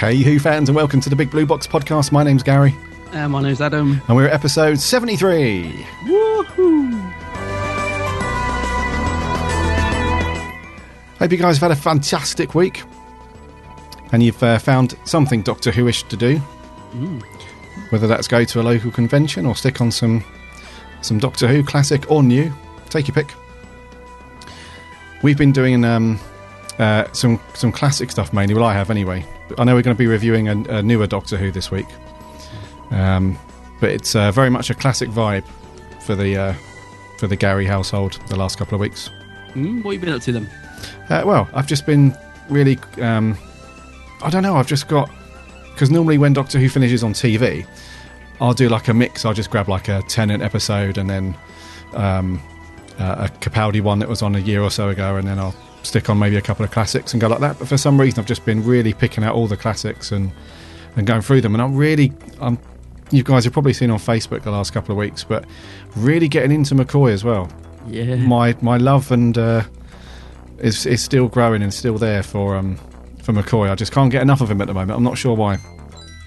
Hey, Who fans, and welcome to the Big Blue Box podcast. My name's Gary, Uh, my name's Adam. and we're at episode 73. Woohoo! Hope you guys have had a fantastic week and you've uh, found something Doctor Who-ish to do. Whether that's go to a local convention or stick on some some Doctor Who classic or new, take your pick. We've been doing um, uh, some some classic stuff mainly. Well, I have anyway. I know we're going to be reviewing a, a newer Doctor Who this week, um, but it's uh, very much a classic vibe for the uh, for the Gary household. The last couple of weeks. Mm, what have you been up to then? Uh, well, I've just been really. Um, I don't know. I've just got because normally when Doctor Who finishes on TV, I'll do like a mix. I'll just grab like a Tennant episode and then um, uh, a Capaldi one that was on a year or so ago, and then I'll stick on maybe a couple of classics and go like that. But for some reason, I've just been really picking out all the classics and and going through them. And I'm really, I'm. You guys have probably seen on Facebook the last couple of weeks, but really getting into McCoy as well Yeah. my my love and uh, is is still growing and still there for um for McCoy. I just can't get enough of him at the moment. I'm not sure why.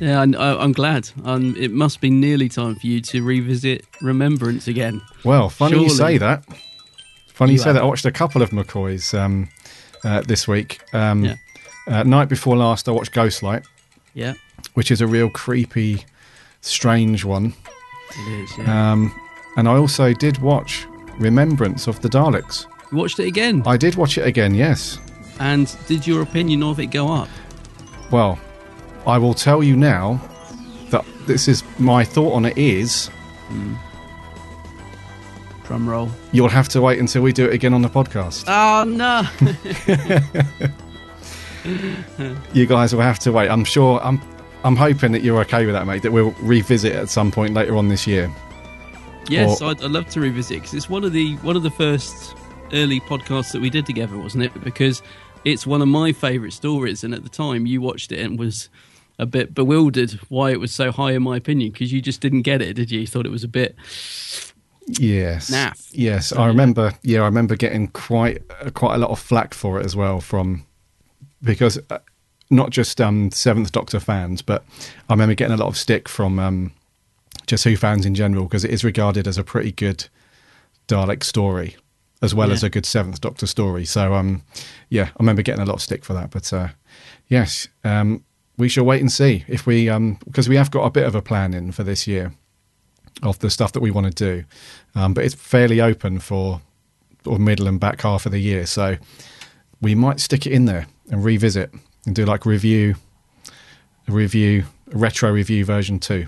yeah, I, I, I'm glad. Um, it must be nearly time for you to revisit Remembrance again. Well, funny you say that. Funny you, You say that. I watched a couple of McCoys um, uh, this week. Um, Yeah. uh, night before last, I watched Ghostlight, Yeah, which is a real creepy, strange one. it is. Yeah. Um, and I also did watch Remembrance of the Daleks. you watched it again, I did watch it again. Yes. and did your opinion of it go up? Well, I will tell you now that this is my thought on it is Drum roll. you'll have to wait until we do it again on the podcast. Oh no! You guys will have to wait. I'm sure. I'm. I'm hoping that you're okay with that, mate. That we'll revisit at some point later on this year. yes, Or- I'd, I'd love to revisit because it's one of the one of the first early podcasts that we did together, wasn't it? Because it's one of my favourite stories, and at the time you watched it and was a bit bewildered why it was so high in my opinion because you just didn't get it, did you? You thought it was a bit Yes. Yes, I remember. Yeah, I remember getting quite uh, quite a lot of flack for it as well from because uh, not just um, Seventh Doctor fans, but I remember getting a lot of stick from um, just Who fans in general because it is regarded as a pretty good Dalek story as well Yeah. as a good Seventh Doctor story. So um, yeah, I remember getting a lot of stick for that. But uh, yes, um, we shall wait and see if we because we have got a bit of a plan in for this year of the stuff that we want to do. Um, but it's fairly open for or middle and back half of the year. So we might stick it in there and revisit and do like review, a review, a retro review version two.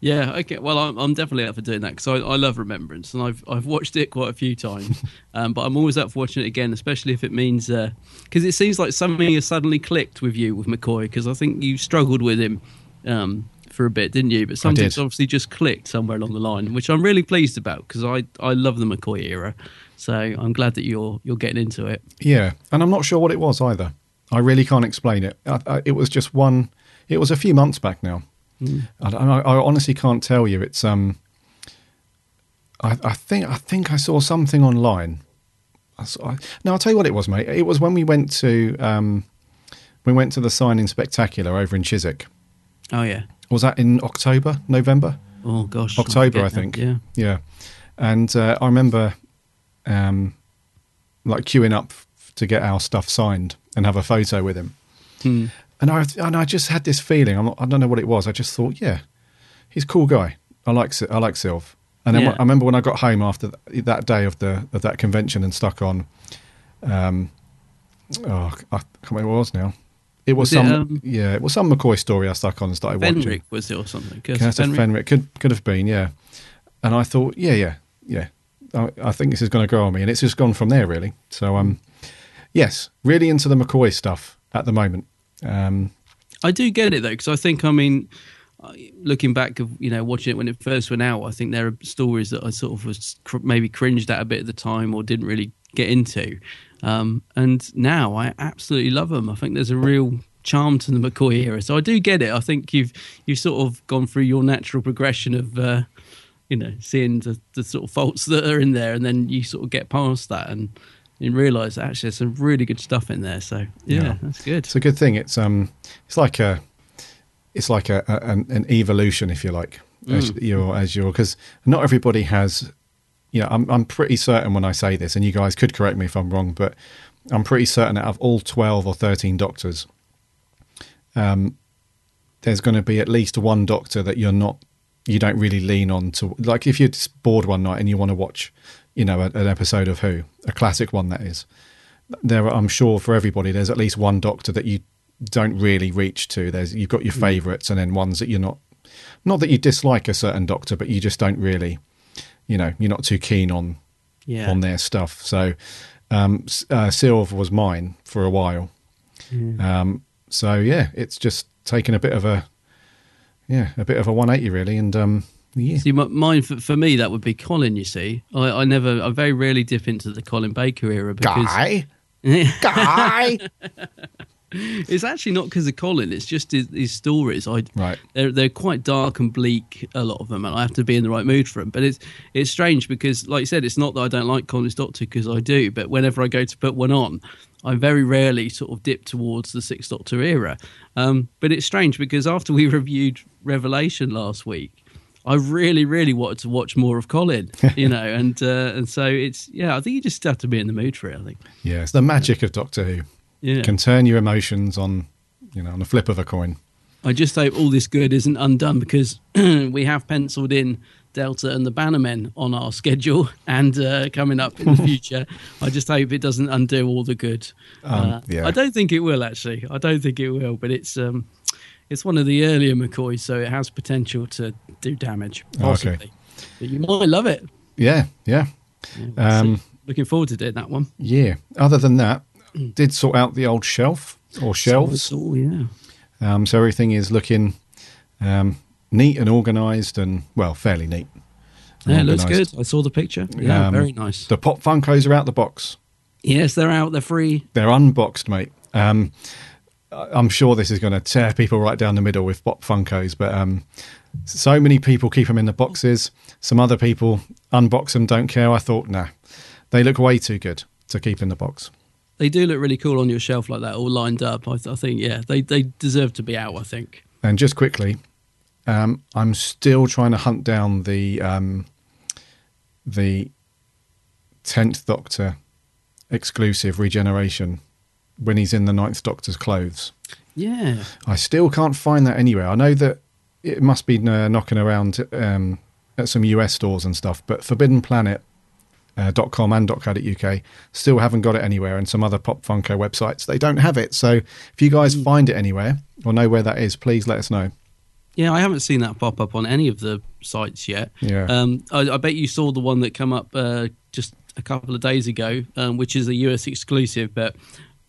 Yeah, okay. Well, I'm, I'm definitely up for doing that because I, I love Remembrance and I've I've watched it quite a few times, um, but I'm always up for watching it again, especially if it means because it seems like something has suddenly clicked with you with McCoy because I think you struggled with him um, for a bit, didn't you? But something's obviously just clicked somewhere along the line, which I'm really pleased about because I I love the McCoy era, so I'm glad that you're you're getting into it. Yeah, and I'm not sure what it was either. I really can't explain it. I, I, it was just one. It was a few months back now. I, I, I honestly can't tell you. It's um. I, I think I think I saw something online. I saw, no, I'll tell you what it was, mate. It was when we went to um, we went to the signing spectacular over in Chiswick. Oh yeah. Was that in October, November? Oh gosh. October, I now. think. Yeah. yeah. And uh, I remember, um, like queuing up to get our stuff signed and have a photo with him. Hmm. And I and I just had this feeling. I'm not, I don't know what it was. I just thought, yeah, he's a cool guy. I like I like Sylv. And then Yeah. I remember when I got home after that day of the of that convention and stuck on. Um, oh, I can't remember what it was now. It was, Was it, some um, yeah, it was some McCoy story I stuck on and started watching. Fenric was it or something? Curse Fenric? Fenric could could have been, yeah. And I thought, yeah, yeah, yeah. I, I think this is going to grow on me, and it's just gone from there, really. So, um, yes, really into the McCoy stuff at the moment. Um, I do get it though, because I think, I mean, looking back of you know watching it when it first went out, I think there are stories that I sort of was cr- maybe cringed at a bit at the time or didn't really get into, um, and now I absolutely love them. I think there's a real charm to the McCoy era, so I do get it. I think you've you've sort of gone through your natural progression of. Uh, you know, seeing the, the sort of faults that are in there, and then you sort of get past that and and realise actually there's some really good stuff in there. So yeah, Yeah. that's good. It's a good thing. It's um, it's like a, it's like a, a an, an evolution, if you like, as you're as you're because not everybody has. You know, I'm I'm pretty certain when I say this, and you guys could correct me if I'm wrong, but I'm pretty certain out of all twelve or thirteen doctors, um, there's going to be at least one doctor that you're not, you don't really lean on to. Like if you're just bored one night and you want to watch, you know, a, an episode of Who, a classic one that is, there are, I'm sure for everybody there's at least one doctor that you don't really reach to. There's you've got your favorites and then ones that you're not not that you dislike a certain doctor but you just don't really you know you're not too keen on Yeah. on their stuff. So um uh, Sylv was mine for a while. Um so yeah it's just taken a bit of a yeah a bit of a 180 really and um yeah. See, my, mine for, for me that would be Colin. You see, I, I never, I very rarely dip into the Colin Baker era because guy? Guy it's actually not because of Colin. It's just his, his stories. I Right. They're they're quite dark and bleak. A lot of them, and I have to be in the right mood for them. But it's it's strange because, like you said, it's not that I don't like Colin's Doctor because I do. But whenever I go to put one on, I very rarely sort of dip towards the Sixth Doctor era. Um, but it's strange because after we reviewed Revelation last week. I really, really wanted to watch more of Colin, you know, and uh, and so it's yeah. I think you just have to be in the mood for it. I think, yeah it's the magic of Doctor Who yeah. can turn your emotions on you know on the flip of a coin I just hope all this good isn't undone because we have penciled in Delta and the Bannermen on our schedule and uh, coming up in the future. I just hope it doesn't undo all the good. Um, Uh, yeah. I don't think it will actually. I don't think it will, but it's um, it's one of the earlier McCoys, so it has potential to do damage. Oh, okay. Possibly. But you might love it. yeah yeah Yeah, we'll Um. Looking forward to doing that one. Yeah. Other than that, did sort out the old shelf or shelves. Oh yeah. Um, so everything is looking um, neat and organised and, well, fairly neat. Yeah, it looks good. I saw the picture. Yeah, Um, very nice. The Pop Funkos are out the box. Yes, they're out. They're free. They're unboxed, mate. Um, I'm sure this is going to tear people right down the middle with Pop Funkos, but um, so many people keep them in the boxes. Some other people unbox them, don't care. I thought, nah, they look way too good to keep in the box. They do look really cool on your shelf like that, all lined up. I, th- I think, yeah, they they deserve to be out. I think. And just quickly, um, I'm still trying to hunt down the um, the tenth Doctor exclusive regeneration when he's in the Ninth Doctor's clothes. Yeah, I still can't find that anywhere. I know that it must be uh, knocking around um, at some US stores and stuff, but Forbidden Planet. Uh, .com and .co.uk still haven't got it anywhere, and some other Pop Funko websites they don't have it. So if you guys find it anywhere or know where that is, please let us know. yeah. I haven't seen that pop up on any of the sites yet. Yeah. Um, I, I bet you saw the one that come up uh, just a couple of days ago, um, which is a US exclusive. But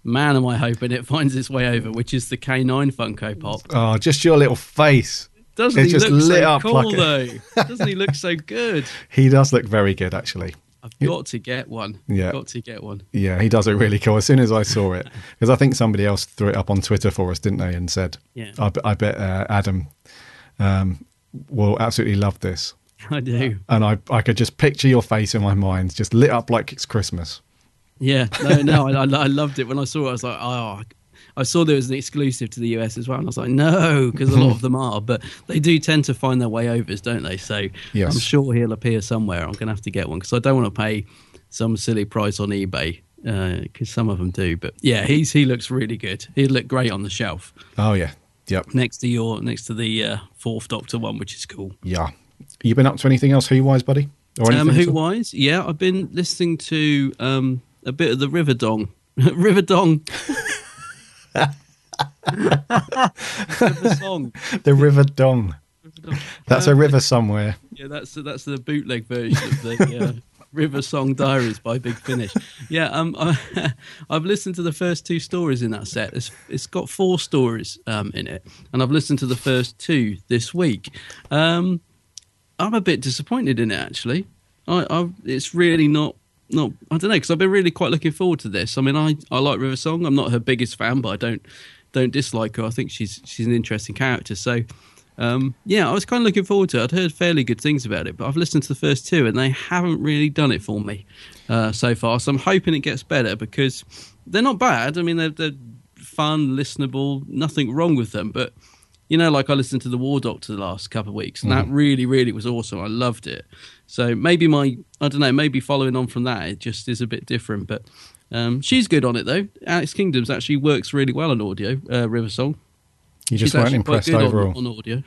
man, am I hoping it finds its way over, which is the K9 Funko Pop. Oh, just your little face. Doesn't It he just look lit so up cool like though? Doesn't he look so good? He does look very good, actually. I've got to get one. Yeah. got to get one. Yeah, he does look really cool. As soon as I saw it, because I think somebody else threw it up on Twitter for us, didn't they? And said, Yeah. I, bet- I bet uh, Adam um, will absolutely love this." I do. And I, I could just picture your face in my mind, just lit up like it's Christmas. Yeah, no, no, I, I, I loved it when I saw it. I was like, oh, I saw there was an exclusive to the US as well, and I was like, no, because a lot of them are, but they do tend to find their way overs, don't they? So Yes. I'm sure he'll appear somewhere. I'm going to have to get one because I don't want to pay some silly price on eBay because some of them do. But yeah, he's he looks really good. He'd look great on the shelf Oh yeah, yep, next to your next to the uh, fourth Doctor one, which is cool. yeah. You been up to anything else Who wise, buddy? Or anything? Um, who wise? Yeah, I've been listening to um, a bit of the River Dong. River Dong. the song. The River Dong. That's a river somewhere. Yeah, that's that's the bootleg version of the uh, River Song Diaries by Big Finish. Yeah, um, I, I've listened to the first two stories in that set. It's, it's got four stories um, in it, and I've listened to the first two this week. Um, I'm a bit disappointed in it actually. I, I it's really not not I don't know because I've been really quite looking forward to this. I mean, I I like River Song. I'm not her biggest fan, but I don't don't dislike her. I think she's she's an interesting character. So. Um, yeah, I was kind of looking forward to it. I'd heard fairly good things about it, but I've listened to the first two and they haven't really done it for me uh, so far. So I'm hoping it gets better because they're not bad. I mean, they're, they're fun, listenable, nothing wrong with them. But you know, like I listened to the War Doctor the last couple of weeks, and that really, really was awesome. I loved it. So maybe my, I don't know, maybe following on from that, it just is a bit different. But um, she's good on it though. Alex Kingston actually works really well on audio. Uh, River Song. You just She's weren't impressed good on- overall. on, audio.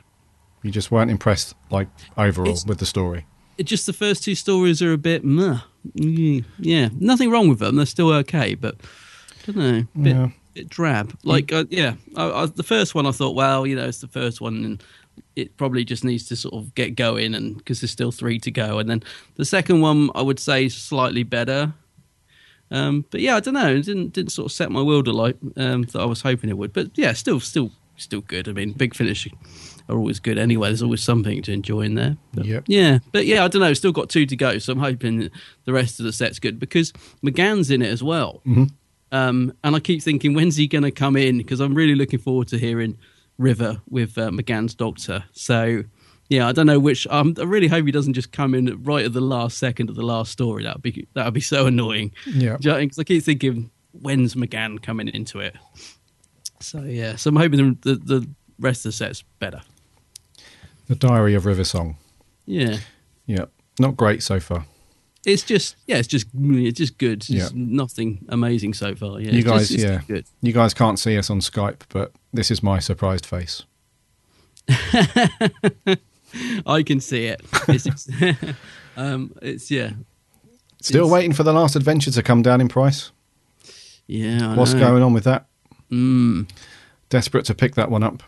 You just weren't impressed, like overall, It's- with the story. It just the first two stories are a bit, meh. Mm, yeah, nothing wrong with them. They're still okay, but I don't know, bit, Yeah. bit drab. Like, uh, yeah, I, I, the first one I thought, well, you know, it's the first one, and it probably just needs to sort of get going, and because there's still three to go, and then the second one I would say is slightly better. Um, but yeah, I don't know. It didn't didn't sort of set my world alight um, that I was hoping it would. But yeah, still still still good. I mean, big finish are always good anyway. There's always something to enjoy in there. But, Yep. Yeah, but yeah, I don't know. Still got two to go, so I'm hoping the rest of the set's good because McGann's in it as well. Um, and I keep thinking, when's he going to come in? Because I'm really looking forward to hearing River with uh, McGann's Doctor. So yeah, I don't know which. Um, I really hope he doesn't just come in right at the last second of the last story. That'd be that would be so annoying. Yeah. because I keep thinking, when's McGann coming into it? So yeah, so I'm hoping the the, the rest of the set's better. The Diary of River Song. Yeah. Yeah, not great so far. It's just yeah, it's just it's just good. It's Yeah. nothing amazing so far. Yeah, you guys, just- yeah, good. you guys can't see us on Skype, but this is my surprised face. I can see it. It's, just- um, it's yeah, Still It's- waiting for the last adventure to come down in price. yeah. I What's know. going on with that? Mm. Desperate to pick that one up.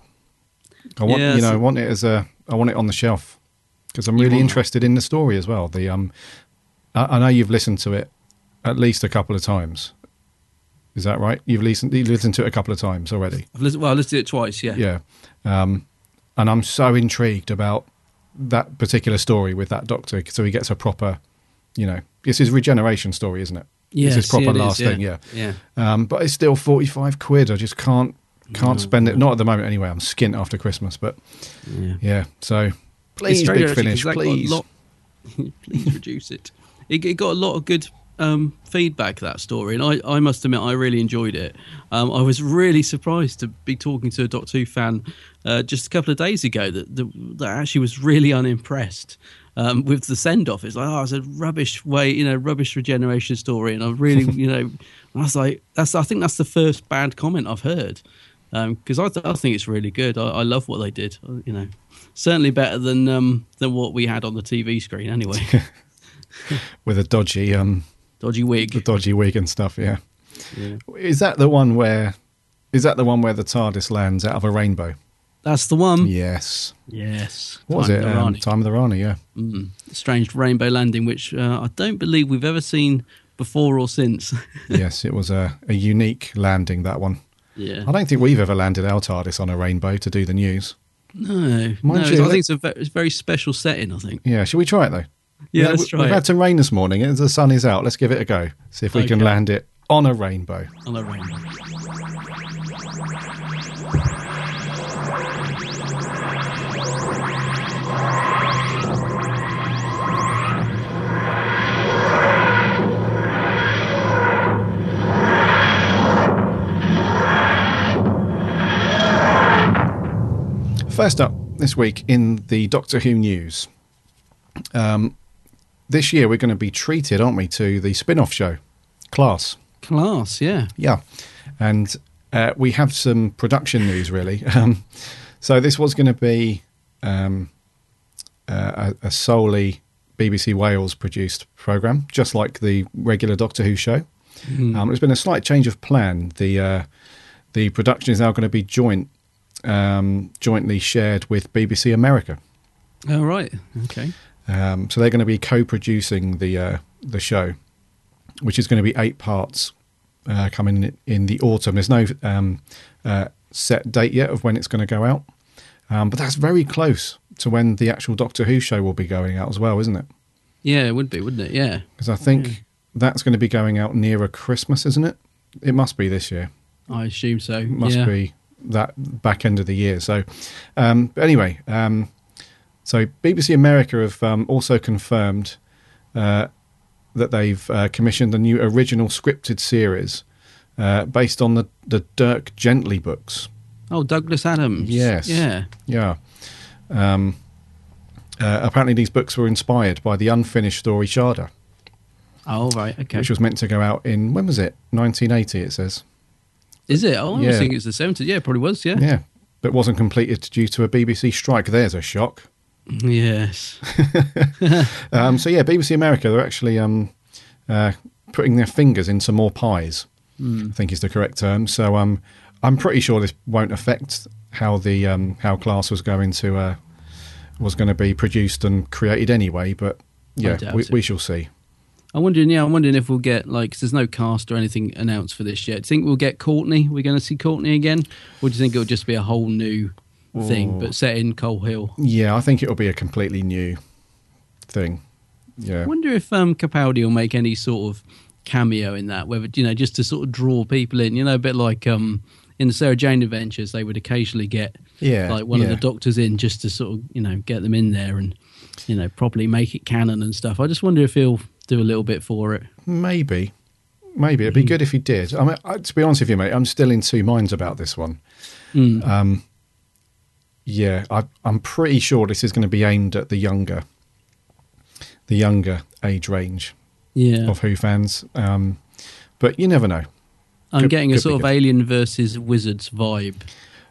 I want, Yeah, you know, I want it as a, I want it on the shelf because I'm really that? interested in the story as well. The um, I, I know you've listened to it at least a couple of times. Is that right? You've listened, you've listened to it a couple of times already. I've listened, well, I listened to it twice. Yeah. Yeah. Um, and I'm so intrigued about that particular story with that doctor. So he gets a proper, you know, it's his regeneration story, isn't it? Yes, it's his proper yeah, it is, last yeah. thing, yeah. Yeah. Um, but it's still 45 quid. I just can't can't No, spend it. no. Not at the moment anyway. I'm skint after Christmas, but Yeah. yeah. So please, big finish, 'cause that got a please. lot- please reduce it. It. It got a lot of good um, feedback that story, and I, I must admit I really enjoyed it. Um, I was really surprised to be talking to a Doctor Who fan uh, just a couple of days ago that that, that actually was really unimpressed. Um, with the send off, it's like, oh, it's a rubbish way, you know, rubbish regeneration story, and I really, you know, I was like, that's, I think that's the first bad comment I've heard, because I, th- I think it's really good. I, I love what they did, uh, you know, certainly better than um, than what we had on the TV screen anyway. with a dodgy um Dodgy the wig. dodgy wig and stuff. Yeah. Yeah. Is that the one where? Is that the one where the TARDIS lands out of a rainbow? That's the one. Yes. Yes. What was it? of the Um, Time of the Rani. Yeah. Mm. Strange rainbow landing, which uh, I don't believe we've ever seen before or since. yes, it was a, a unique landing. That one. yeah. I don't think we've ever landed our TARDIS on a rainbow to do the news. No. no Mind it's- you, I think it's a, ve- it's a very special setting, I think. Yeah, should we try it though? Yeah, let's try We've it. had some rain this morning. and The sun is out. Let's give it a go. See if we can land it on a rainbow. On a rainbow. First up this week in the Doctor Who news. Um, this year we're going to be treated, aren't we, to the spin-off show, Class. Class, yeah. Yeah, and uh, we have some production news really. Um, so this was going to be um, uh, a, a solely BBC Wales produced program, just like the regular Doctor Who show. Um, there's been a slight change of plan. The uh, the production is now going to be joint, um, jointly shared with BBC America. Oh, right. Okay. Um, so they're going to be co-producing the uh, the show, which is going to be eight parts uh, coming in, in the autumn. There's no um, uh, set date yet of when it's going to go out, um, but that's very close to when the actual Doctor Who show will be going out as well, isn't it? Yeah, it would be, wouldn't it? Yeah. Because I think that's going to be going out nearer Christmas, isn't it? It must be this year. I assume so. It must yeah. be that back end of the year. So, um, but anyway, um, so BBC America have um, also confirmed uh, that they've uh, commissioned a new original scripted series uh, based on the, the Dirk Gently books. Oh, Douglas Adams. Yes. Yeah. Yeah. Um, uh, apparently, these books were inspired by the unfinished story Shada, Oh, right. Okay. which was meant to go out in, when was it? 1980, it says. Is it? Oh, I Yeah. was thinking it's the 70s. Yeah, it probably was. Yeah. Yeah. But wasn't completed due to a BBC strike. There's a shock. Yes. Um, so yeah, BBC America they're actually um, uh, putting their fingers into more pies. I think is the correct term. So um, I'm pretty sure this won't affect how the um, how class was going to uh, was going to be produced and created anyway. But yeah, we, we shall see. I'm wondering, yeah, I'm wondering if we'll get, like, 'cause there's no cast or anything announced for this yet. Do you think we'll get Courtney? We're going to see Courtney again? Or do you think it'll just be a whole new thing, but set in Coal Hill? Yeah, I think it'll be a completely new thing. Yeah, I wonder if um, Capaldi will make any sort of cameo in that, whether you know, just to sort of draw people in. You know, a bit like um, in the Sarah Jane Adventures, they would occasionally get Yeah, like one of the doctors in just to sort of you know get them in there and you know properly make it canon and stuff. I just wonder if he'll do a little bit for it. maybe, maybe it'd be good if he did. I mean, I, to be honest with you, mate, I'm still in two minds about this one. Mm. Um, yeah, I, I'm pretty sure this is going to be aimed at the younger, the younger age range Yeah, of Who fans. Um, but you never know. I'm could- getting a sort of good. Alien versus Wizards vibe.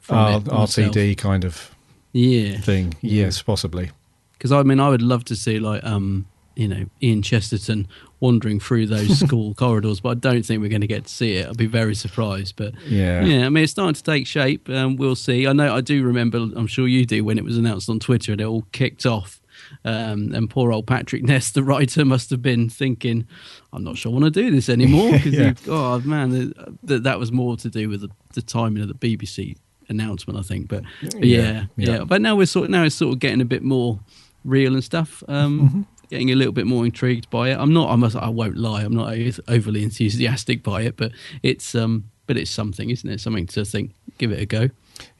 It. RTD kind of yeah, thing. Yes, possibly. because I mean, I would love to see like um, you know, Ian Chesterton wandering through those school corridors, but I don't think we're going to get to see it. I'd be very surprised. But Yeah. yeah, I mean, it's starting to take shape. Um, we'll see. I know, I do remember. I'm sure you do when it was announced on Twitter and it all kicked off. Um, and poor old Patrick Ness, the writer, must have been thinking, "I'm not sure I want to do this anymore." Because Yeah. oh man, that that was more to do with the, the timing of the BBC announcement, I think. But, but Yeah, yeah, yeah. But now we're sort now it's sort of getting a bit more real and stuff. Um, Mm-hmm. Getting a little bit more intrigued by it. I'm not. I must. I won't lie. I'm not overly enthusiastic by it, but it's um. But it's something, isn't it? Something to think. Give it a go.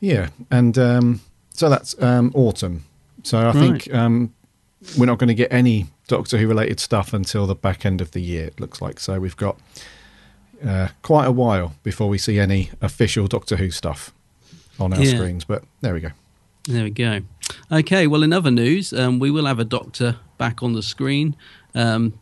Yeah, and um, so that's um, autumn. So I think um, we're not going to get any Doctor Who related stuff until the back end of the year. It looks like so. We've got uh, quite a while before we see any official Doctor Who stuff on our Yeah. screens. But there we go. There we go. Okay, well, in other news, um, we will have a Doctor back on the screen um,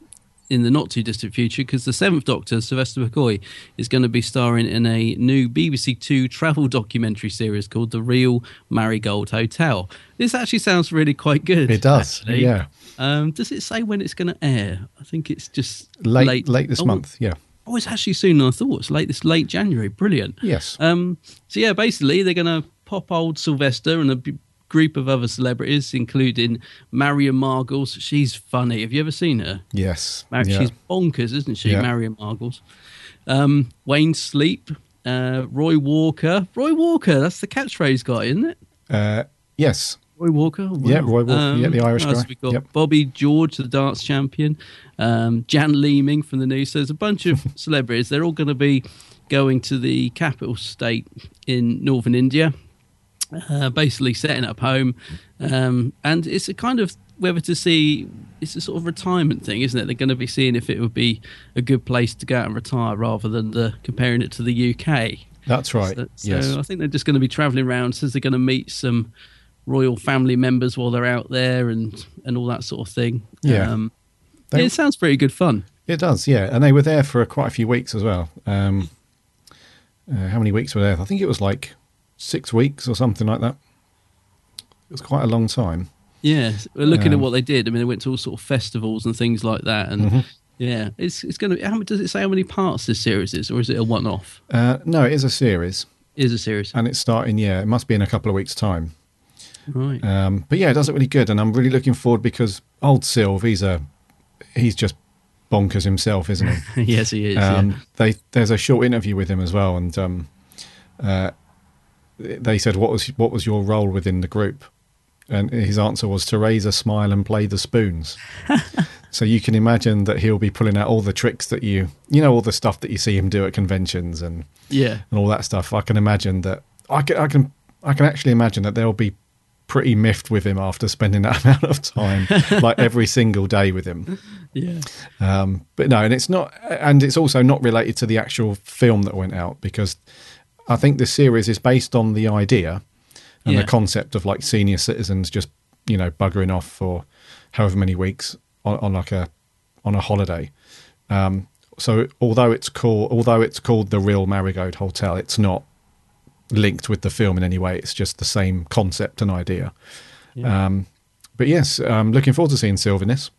in the not too distant future because the seventh Doctor, Sylvester McCoy, is going to be starring in a new BBC Two travel documentary series called The Real Marigold Hotel. This actually sounds really quite good. It does. actually. Yeah, Um, does it say when it's going to air? I think it's just late late, this oh, month. Yeah. Oh, it's actually sooner than I thought. It's late this late January. Brilliant. Yes. Um, so yeah, basically they're going to pop old Sylvester and a b- group of other celebrities, including Marion Margolyes. She's funny. Have you ever seen her? yes. Mar- yeah. She's bonkers, isn't she, Yeah. Marion Margolyes? Um, Wayne Sleep, uh, Roy Walker. Roy Walker, that's the catchphrase guy, isn't it? Uh, yes. Roy Walker. Wow. Yeah, Roy Walker. Yeah, the Irish guy. We've got Yep. Bobby George, the dance champion. Um, Jan Leeming from the news. So there's a bunch of celebrities. They're all going to be going to the capital state in northern India, uh, basically setting up home. Um, and it's a kind of whether to see. It's a sort of retirement thing, isn't it? They're going to be seeing if it would be a good place to go out and retire rather than the, comparing it to the UK. That's right. So, so yes. I think they're just going to be travelling around. Says they're going to meet some royal family members while they're out there and and all that sort of thing. Yeah. um, They- it sounds pretty good fun. It does, yeah. And they were there for quite a few weeks as well. Um, uh, how many weeks were there? I think it was like six weeks or something like that. It was quite a long time. Yeah, we're looking at Um, what they did. I mean, they went to all sort of festivals and things like that, and Mm-hmm. yeah, it's it's going to. How does it say how many parts this series is, or is it a one-off? Uh, no, it is a series, It is a series. and it's starting. Yeah, it must be in a couple of weeks' time. Right. Um, but yeah, it does look really good, and I'm really looking forward because old Sylve, he's a he's just bonkers himself, isn't he? yes, he is. Um, yeah. They there's a short interview with him as well, and um, uh, they said what was what was your role within the group, and his answer was to raise a smile and play the spoons. so you can imagine that he'll be pulling out all the tricks that you you know all the stuff that you see him do at conventions and Yeah. and all that stuff. I can imagine that I can I can I can actually imagine that they'll be pretty miffed with him after spending that amount of time, like every single day with him. Yeah. Um, but no, and it's not, and it's also not related to the actual film that went out because I think this series is based on the idea and Yeah. the concept of like senior citizens just you know buggering off for however many weeks on, on like a on a holiday. Um, so although it's called although it's called the Real Marigold Hotel, it's not linked with the film in any way. It's just the same concept and idea. Um, but yes, I'm looking forward to seeing Sylve in this.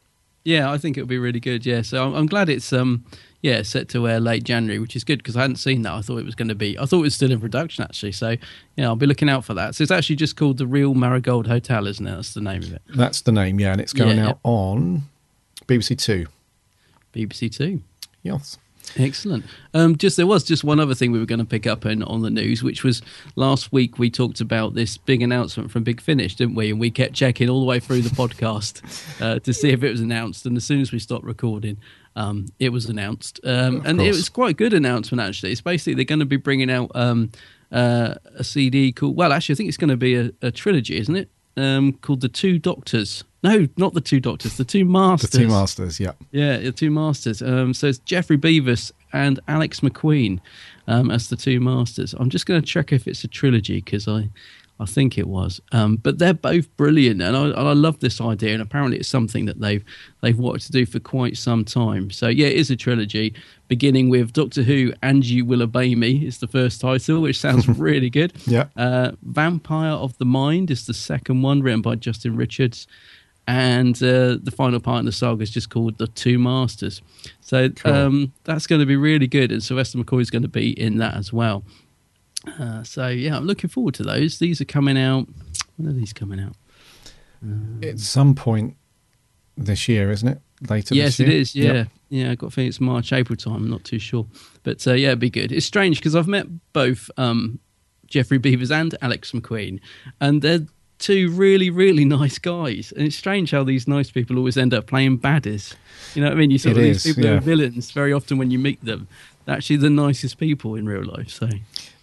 Yeah, I think it'll be really good. Yeah, so I'm, I'm glad it's um yeah set to air late January, which is good because I hadn't seen that. I thought it was going to be. I thought it was still in production actually. So yeah, I'll be looking out for that. So it's actually just called the Real Marigold Hotel, isn't it? That's the name of it. That's the name, yeah, and it's going Yeah, out on BBC Two. BBC Two. Yes. Excellent. Um, just there was just one other thing we were going to pick up in, on the news, which was last week we talked about this big announcement from Big Finish, didn't we? And we kept checking all the way through the podcast uh, to see if it was announced. And as soon as we stopped recording, um, it was announced, um, and it was quite a good announcement actually. It's basically they're going to be bringing out um, uh, a CD called. Well, actually, I think it's going to be a, a trilogy, isn't it? Um, called the Two Doctors. No, not the Two Doctors. The Two Masters. The Two Masters, yeah. Yeah, the two masters. Um, so it's Geoffrey Beevers and Alex McQueen um, as the two masters. I'm just going to check if it's a trilogy because I, I think it was. Um, but they're both brilliant, and I, and I love this idea. And apparently, it's something that they've they've wanted to do for quite some time. So yeah, it is a trilogy, beginning with Doctor Who and You Will Obey Me is the first title, which sounds really good. Yeah. Uh, Vampire of the Mind is the second one, written by Justin Richards. And uh, the final part in the saga is just called The Two Masters. So Cool. um, that's going to be really good. And Sylvester McCoy is going to be in that as well. Uh, so, yeah, I'm looking forward to those. These are coming out. When are these coming out? At some point this year, isn't it? Later yes, this year? Yes, it is. Yeah. Yep. Yeah, I got a feeling it's March, April time. I'm not too sure. But uh, yeah, it'd be good. It's strange because I've met both um, Geoffrey Beevers and Alex McQueen, and they're two really, really nice guys. And it's strange how these nice people always end up playing baddies. You know what I mean? You sort It of is, these people yeah. are villains very often when you meet them. They're actually the nicest people in real life. So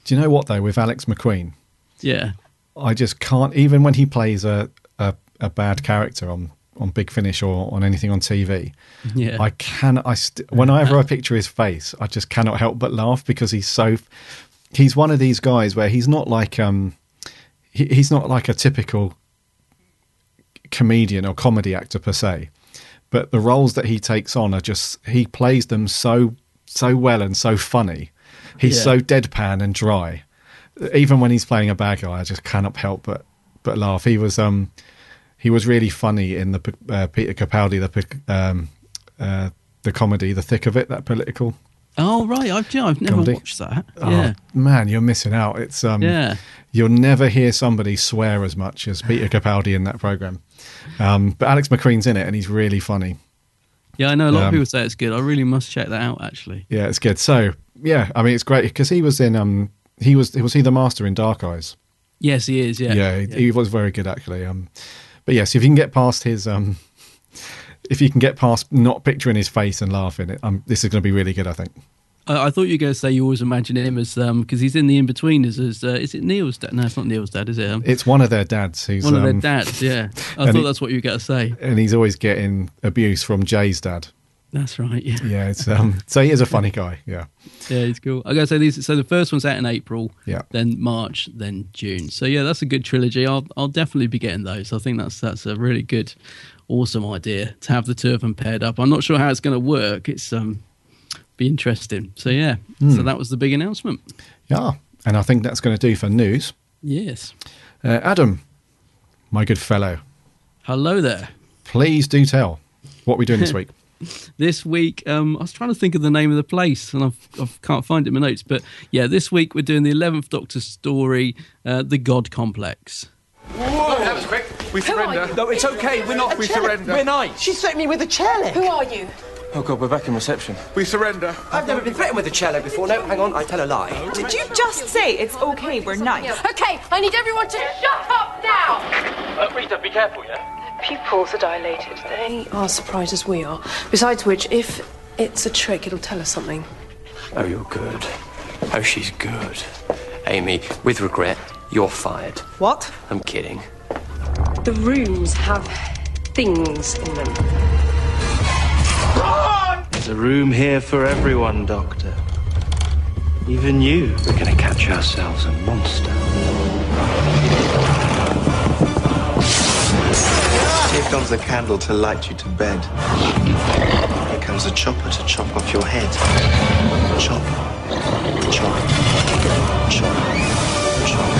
Do you know what, though, with Alex McQueen? yeah, I just can't, even when he plays a, a, a bad character on, on Big Finish or on anything on TV, yeah, I can I st- whenever I picture his face, I just cannot help but laugh because he's so he's one of these guys where he's not like um he, he's not like a typical comedian or comedy actor per se, but the roles that he takes on are just he plays them so so well and so funny. He's Yeah. so deadpan and dry. Even when he's playing a bad guy, I just cannot help but but laugh. He was um he was really funny in the uh, Peter Capaldi the um uh the comedy The Thick of It that political. Oh right, I've yeah, I've never Comedy. watched that. Oh, Yeah, man, you're missing out. It's um yeah. you'll never hear somebody swear as much as Peter Capaldi in that program. Um, but Alex McQueen's in it and he's really funny. Yeah, I know a lot of Um, people say it's good. I really must check that out. Actually, Yeah, it's good. So yeah, I mean it's great because he was in um he was was he the master in Dark Eyes. yes, he is. Yeah, Yeah, he, he was very good actually. Um, but yes, if you can get past his um, if you can get past not picturing his face and laughing, it, um, this is going to be really good. I think. I, I thought you were going to say you always imagine him as um because he's in the Inbetweeners as uh, is it Neil's dad? No, it's not Neil's dad, is it? Um, It's one of their dads who's one of their um, dads. Yeah, I thought he- that's what you were going to say. and he's always getting abuse from Jay's dad. That's right. Yeah, Yeah, it's um, so he is a funny guy. Yeah, yeah, he's cool. I got to say these. So the first one's out in April. Yeah. Then March, then June. So yeah, that's a good trilogy. I'll I'll definitely be getting those. I think that's that's a really good, awesome idea to have the two of them paired up. I'm not sure how it's going to work. It's um, be interesting. So yeah, Hmm. so that was the big announcement. yeah, and I think that's going to do for news. Yes. Uh, Adam, my good fellow, Hello there. please do tell what we're doing this week. This week um, i was trying to think of the name of the place and I've, I can't find it in my notes but yeah this week we're doing the 11th doctor story uh, the god complex What have That was quick. We Who are surrender. you? No, it's okay. We're not. We surrender. We're nice. She threatened me with a chairlift. Who are you? Oh God, we're back in reception. We surrender. I've never been threatened with a cello before. No, hang on, I tell a lie. Did you just say it's okay, we're nice? Okay, I need everyone to shut up now! Uh, Rita, be careful, yeah? Pupils are dilated. They are surprised as we are. Besides which, if it's a trick, it'll tell us something. Oh, you're good. Oh, she's good. Amy, with regret, you're fired. What? I'm kidding. The rooms have things in them. There's a room here for everyone, Doctor. Even you. We're gonna catch ourselves a monster. Here comes a candle to light you to bed. Here comes a chopper to chop off your head. Chop, chop, chop, chop.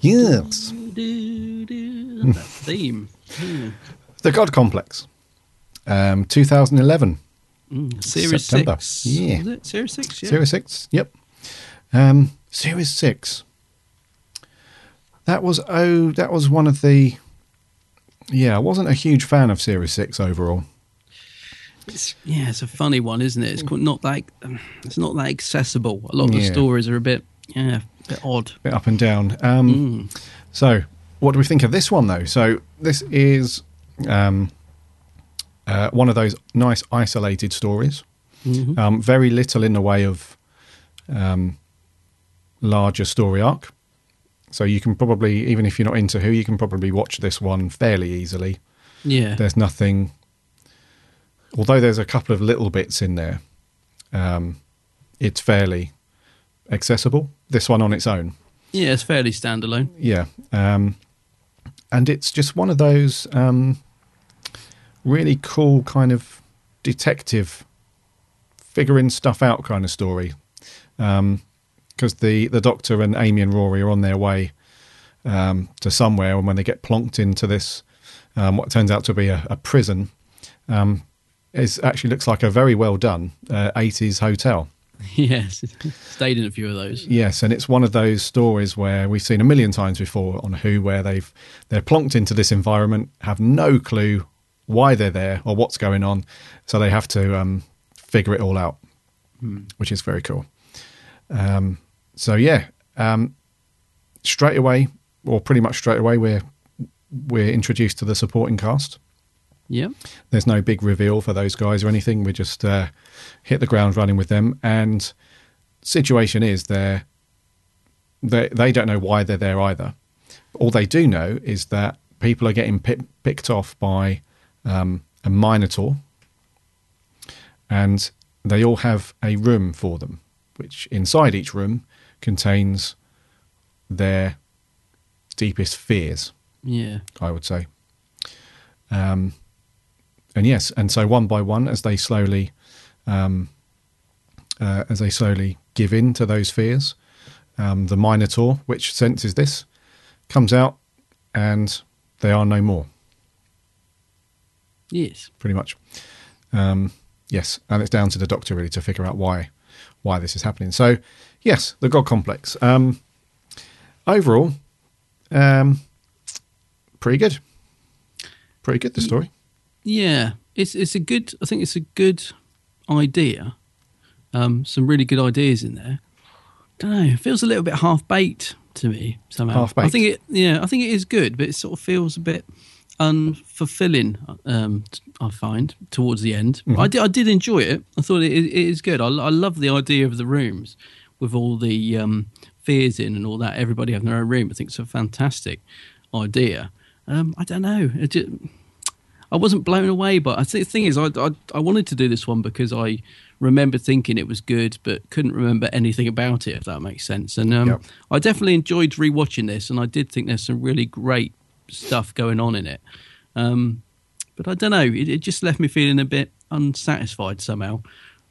Yes. That theme. The God Complex. Um, 2011. Mm, Series September. six. Yeah. Series six? Yeah. Series 6. Yep. Um, Series 6. That was oh that was one of the yeah, I wasn't a huge fan of Series 6 overall. It's, yeah, it's a funny one, isn't it? It's not that um, it's not that accessible. A lot of the stories are a bit yeah, a bit odd. a bit up and down. Um, So, what do we think of this one though? So, this is um, uh, one of those nice isolated stories. Um, very little in the way of um, larger story arc. So you can probably, even if you're not into Who, you can probably watch this one fairly easily. Yeah. There's nothing, although there's a couple of little bits in there. Um, it's fairly accessible. This one on its own, Yeah, it's fairly standalone. yeah, um, and it's just one of those um, really cool kind of detective figuring stuff out kind of story. Because the the Doctor and Amy and Rory are on their way um, to somewhere, and when they get plonked into this, um, what turns out to be a, a prison, um, it actually looks like a very well done uh, 80s hotel. yes, stayed in a few of those. Yes, and it's one of those stories where we've seen a million times before on Who, where they've they're plonked into this environment, have no clue why they're there or what's going on, so they have to um, figure it all out, which is very cool. Um, so yeah, um, straight away, or pretty much straight away, we're we're introduced to the supporting cast. Yeah. There's no big reveal for those guys or anything. We just uh, hit the ground running with them. And situation is they they they don't know why they're there either. All they do know is that people are getting pi- picked off by um, a minotaur, and they all have a room for them, which inside each room contains their deepest fears. Yeah. I would say. Um, and yes, and so one by one, as they slowly, um, uh, as they slowly give in to those fears, um, the Minotaur, which senses this, comes out, and they are no more. Yes. Pretty much. Um, yes, and it's down to the Doctor really to figure out why why this is happening. So, yes, the God complex. Um, overall, um, pretty good. Pretty good. The story. Yeah, it's it's a good. I think it's a good idea. Um, some really good ideas in there. Don't know. It feels a little bit half baked to me somehow. Half-baked? I think it. Yeah, I think it is good, but it sort of feels a bit unfulfilling. Um, I find towards the end. Mhm. I did. I did enjoy it. I thought it, it is good. I, I love the idea of the rooms with all the um, fears in and all that. Everybody having their own room. I think it's a fantastic idea. Um, I don't know. It just, I wasn't blown away, but I think the thing is, I, I I wanted to do this one because I remember thinking it was good, but couldn't remember anything about it. If that makes sense, and um, Yep. I definitely enjoyed rewatching this, and I did think there's some really great stuff going on in it. Um, but I don't know, it, it just left me feeling a bit unsatisfied somehow.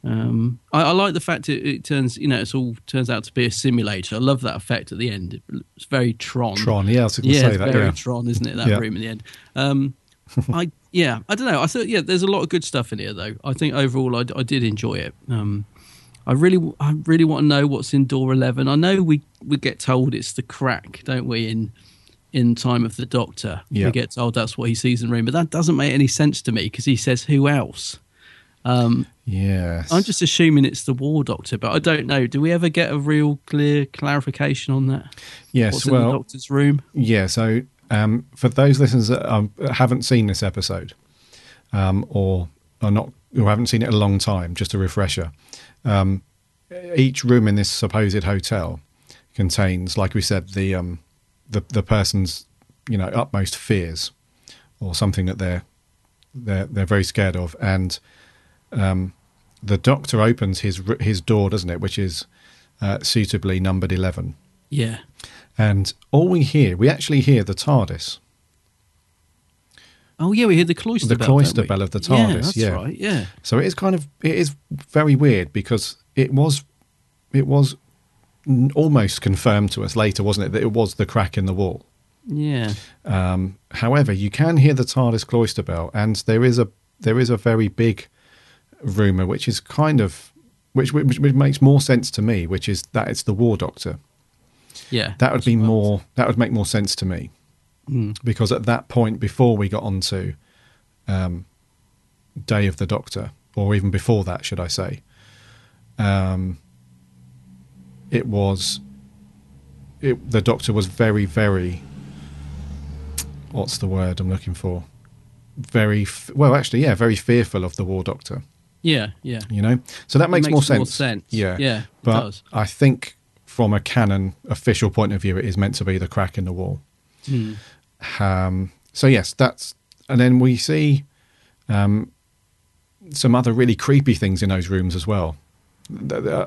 Um, I, I like the fact it, it turns, you know, it's all turns out to be a simulator. I love that effect at the end. It's very Tron. Tron, yeah, I was gonna yeah, say that, Very yeah. Tron, isn't it? That Yeah. room in the end. Um, I yeah, I don't know. I thought yeah, there's a lot of good stuff in here though. I think overall I, I did enjoy it. Um, I really, I really want to know what's in door eleven. I know we we get told it's the crack, don't we? In in time of the Doctor, Yeah. we get told that's what he sees in the room, but that doesn't make any sense to me because he says who else. Um, Yes. I'm just assuming it's the War Doctor, but I don't know. Do we ever get a real clear clarification on that? Yes, What's in well- the Doctor's room? Yeah, so um, for those listeners that um, haven't seen this episode um, or are not or haven't seen it in a long time, just a refresher. Um, each room in this supposed hotel contains, like we said, the um, the the person's you know utmost fears or something that they're they're they're very scared of, and um, the doctor opens his his door, doesn't it, which is uh, suitably numbered eleven. Yeah. And all we hear, we actually hear the TARDIS, Oh yeah, we hear the cloister the bell. cloister bell of the Yeah, TARDIS. that's Yeah, right. Yeah. So it is kind of it is very weird because it was it was almost confirmed to us later, wasn't it, that it was the crack in the wall. Yeah. Um, however, you can hear the TARDIS cloister bell, and there is a there is a very big rumor, which is kind of which, which which makes more sense to me, which is that it's the War Doctor. Yeah. That would be more. That would make more sense to me, Mm. because at that point, before we got onto um, Day of the Doctor, or even before that, should I say, um, it was. It, the Doctor was very, very. What's the word I'm looking for? Very f- well, actually, yeah, very fearful of the War Doctor. Yeah. Yeah. You know, so that makes, makes more sense. more sense. Yeah, Yeah, it But does. I think from a canon official point of view, it is meant to be the crack in the wall. Hmm. Um, so yes, that's and then we see um, some other really creepy things in those rooms as well.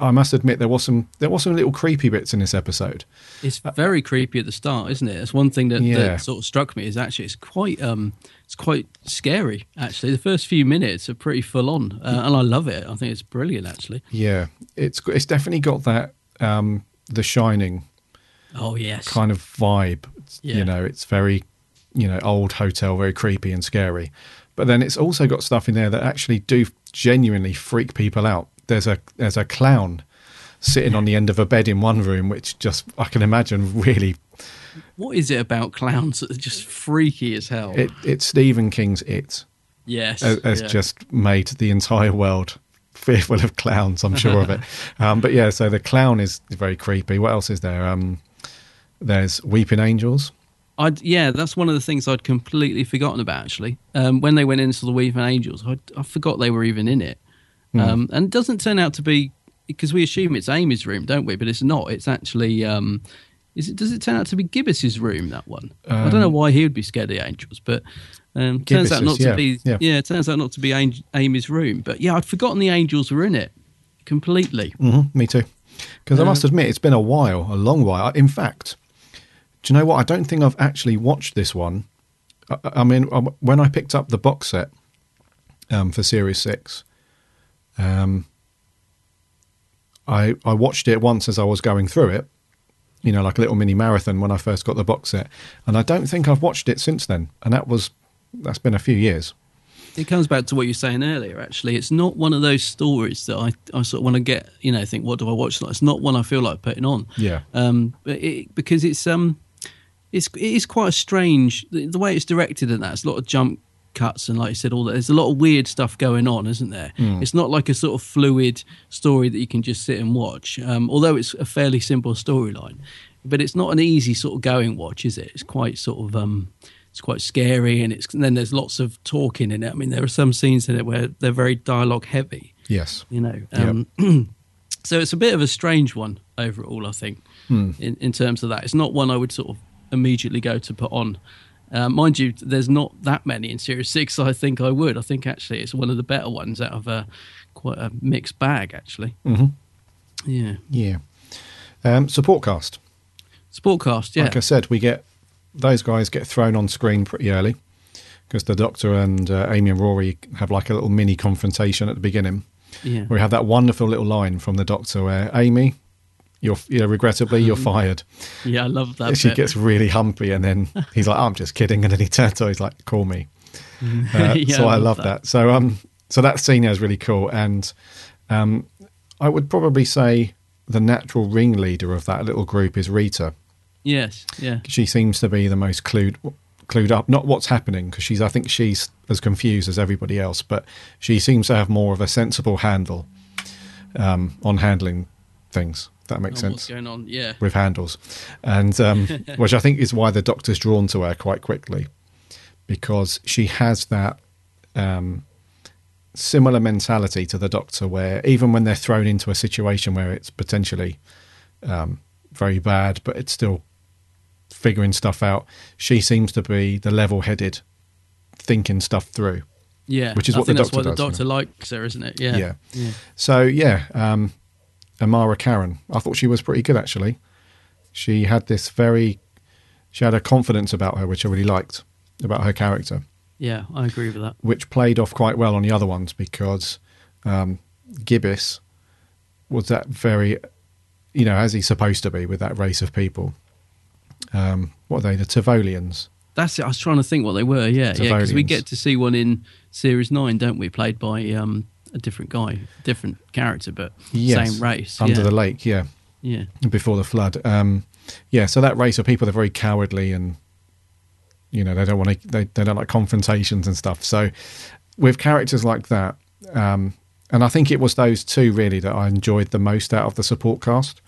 I must admit there was some there was some little creepy bits in this episode. It's very creepy at the start, isn't it? It's one thing that, Yeah. that sort of struck me is actually it's quite um it's quite scary. Actually, the first few minutes are pretty full on, uh, and I love it. I think it's brilliant. Actually. Yeah, it's it's definitely got that um, The Shining Oh yes. kind of vibe. Yeah. You know, it's very, you know, old hotel, very creepy and scary. But then it's also got stuff in there that actually do genuinely freak people out. There's a there's a clown sitting on the end of a bed in one room, which just I can imagine really. What is it about clowns that are just freaky as hell? It, it's Stephen King's It yes. has, yeah. just made the entire world fearful of clowns. I'm sure of it. Um, but yeah, so the clown is very creepy. What else is there? Um, there's Weeping Angels. I'd, yeah, that's one of the things I'd completely forgotten about. Actually, um, when they went into the Weeping Angels, I, I forgot they were even in it. Um, and it doesn't turn out to be because we assume it's Amy's room, don't we? But it's not. It's actually. Um, is it? Does it turn out to be Gibbis's room? That one. I don't know why he would be scared of the angels, but um, turns out not to yeah, be. yeah. Yeah. it turns out not to be Amy's room. But yeah, I'd forgotten the angels were in it completely. hmm me too. Because I must admit, it's been a while, a long while. In fact, do you know what? I don't think I've actually watched this one. I, I mean, when I picked up the box set um, for Series Six, um, I I watched it once as I was going through it. You know, like a little mini marathon when I first got the box set, and I don't think I've watched it since then. And that was that's been a few years. It comes back to what you were saying earlier. Actually, it's not one of those stories that I, I sort of want to get. You know, think what do I watch? It's not one I feel like putting on. Yeah. Um, but it, because it's um, it's it is quite a strange the, the way it's directed and that. It's a lot of jump cuts and like you said, all that. There's a lot of weird stuff going on, isn't there? Mm. It's not like a sort of fluid story that you can just sit and watch. Um, although it's a fairly simple storyline, but it's not an easy sort of going watch, is it? It's quite sort of um, it's quite scary, and it's and then there's lots of talking in it. I mean, there are some scenes in it where they're very dialogue heavy. Yes. You know. Yep. Um, so it's a bit of a strange one overall, I think, Hmm. in, in terms of that. It's not one I would sort of immediately go to put on. Uh, mind you, there's not that many in Series 6 I think I would. I think actually it's one of the better ones out of a quite a mixed bag, actually. hmm Yeah. Yeah. Um, support cast. Yeah. Like I said, we get those guys get thrown on screen pretty early because the Doctor and uh, Amy and Rory have like a little mini confrontation at the beginning. Yeah. We have that wonderful little line from the Doctor where Amy, you're, you know, regrettably, you're fired. Yeah, I love that. she bit. gets really humpy, and then he's like, "I'm just kidding," and then he turns to her, he's like, "Call me." Uh, Yeah, so I I love that. that. So um, so that scene is really cool, and um, I would probably say the natural ringleader of that little group is Rita. Yes, yeah. She seems to be the most clued clued up, not what's happening, because she's I think she's as confused as everybody else, but she seems to have more of a sensible handle um, on handling things. That makes On sense. What's going on? Yeah. with handles, and um, which I think is why the Doctor's drawn to her quite quickly, because she has that um, similar mentality to the Doctor, where even when they're thrown into a situation where it's potentially um, very bad, but it's still figuring stuff out, she seems to be the level-headed, thinking stuff through. Yeah, which is I what the think that's Doctor why the Doctor likes her, isn't it? Yeah, Yeah. So yeah, um, Amara Karan. I thought she was pretty good actually. She had this very, she had a confidence about her which I really liked about her character, yeah. I agree with that. which played off quite well on the other ones because um, Gibbis was that very, you know, as he's supposed to be with that race of people. Um, what are they? The Tivolians. That's it. I was trying to think what they were. Yeah, yeah. Because we get to see one in series nine, don't we? Played by um, a different guy, different character, but Yes, same race. under yeah. the lake. Yeah. Yeah. before the flood. Um, yeah, so that race of people, they're very cowardly and you know they don't want to, they, they don't like confrontations and stuff. So with characters like that, um, and I think it was those two really that I enjoyed the most out of the support cast.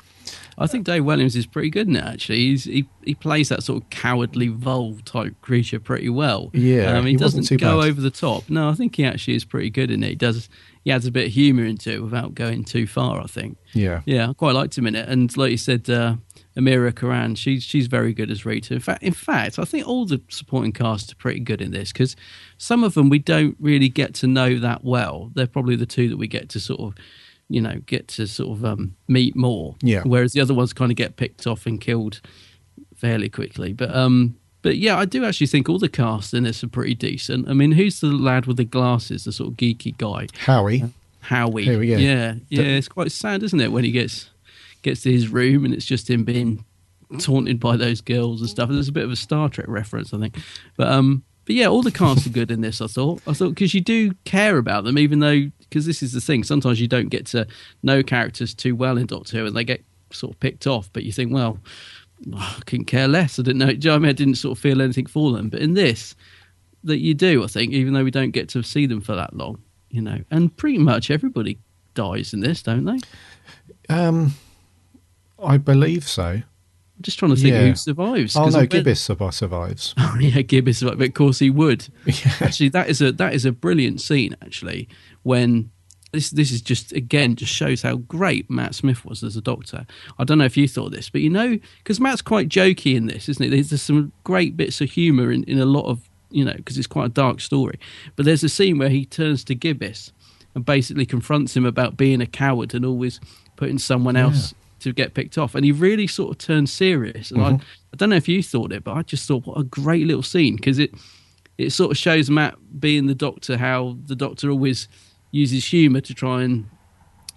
I think Dave Walliams is pretty good in it. Actually, He's, he he plays that sort of cowardly vole type creature pretty well. Yeah, um, he, he doesn't go bad. over the top. No, I think he actually is pretty good in it. He does. He adds a bit of humour into it without going too far. I think. Yeah. Yeah, I quite liked him in it. And like you said, uh, Amara Karan, she's she's very good as Rita. In fact, in fact, I think all the supporting cast are pretty good in this because some of them we don't really get to know that well. They're probably the two that we get to sort of, you know, get to sort of um, meet more. Yeah. Whereas the other ones kind of get picked off and killed fairly quickly. But um, but yeah, I do actually think all the cast in this are pretty decent. I mean, who's the lad with the glasses, the sort of geeky guy? Howie. Howie. Howie, yeah. yeah, yeah. The- it's quite sad, isn't it, when he gets gets to his room and it's just him being taunted by those girls and stuff. There's a bit of a Star Trek reference, I think. But um, but yeah, all the cast are good in this. I thought. I thought because you do care about them, even though because this is the thing. Sometimes you don't get to know characters too well in Doctor Who, and they get sort of picked off. But you think, well, I couldn't care less. I didn't know. You know I mean? I didn't sort of feel anything for them. But in this, that you do, I think, even though we don't get to see them for that long, you know. And pretty much everybody dies in this, don't they? Um, I believe so. I'm just trying to think who survives. Oh no, read- Gibbis survives. Oh yeah, Gibbs, but of course he would. Actually, that is a that is a brilliant scene. Actually, when this this is just again just shows how great Matt Smith was as a doctor. I don't know if you thought this, but you know, because Matt's quite jokey in this, isn't he? There's, there's some great bits of humour in, in a lot of you know because it's quite a dark story. But there's a scene where he turns to Gibbis and basically confronts him about being a coward and always putting someone else to get picked off. And he really sort of turned serious. And I, Mhm. I don't know if you thought it, but I just thought, what a great little scene because it it sort of shows Matt being the doctor how the doctor always uses humour to try and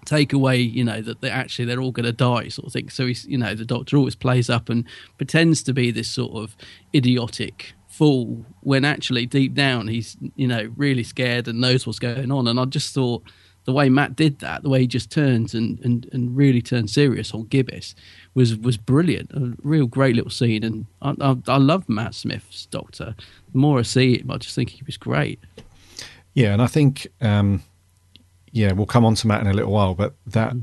take away, you know, that they actually they're all going to die, sort of thing. So he's, you know, the doctor always plays up and pretends to be this sort of idiotic fool when actually deep down he's, you know, really scared and knows what's going on. And I just thought the way Matt did that, the way he just turns and, and, and really turned serious on Gibbis was was brilliant. A real great little scene, and I, I, I love Matt Smith's Doctor. The more I see him, I just think he was great. Yeah, and I think, um, yeah, we'll come on to Matt in a little while, but that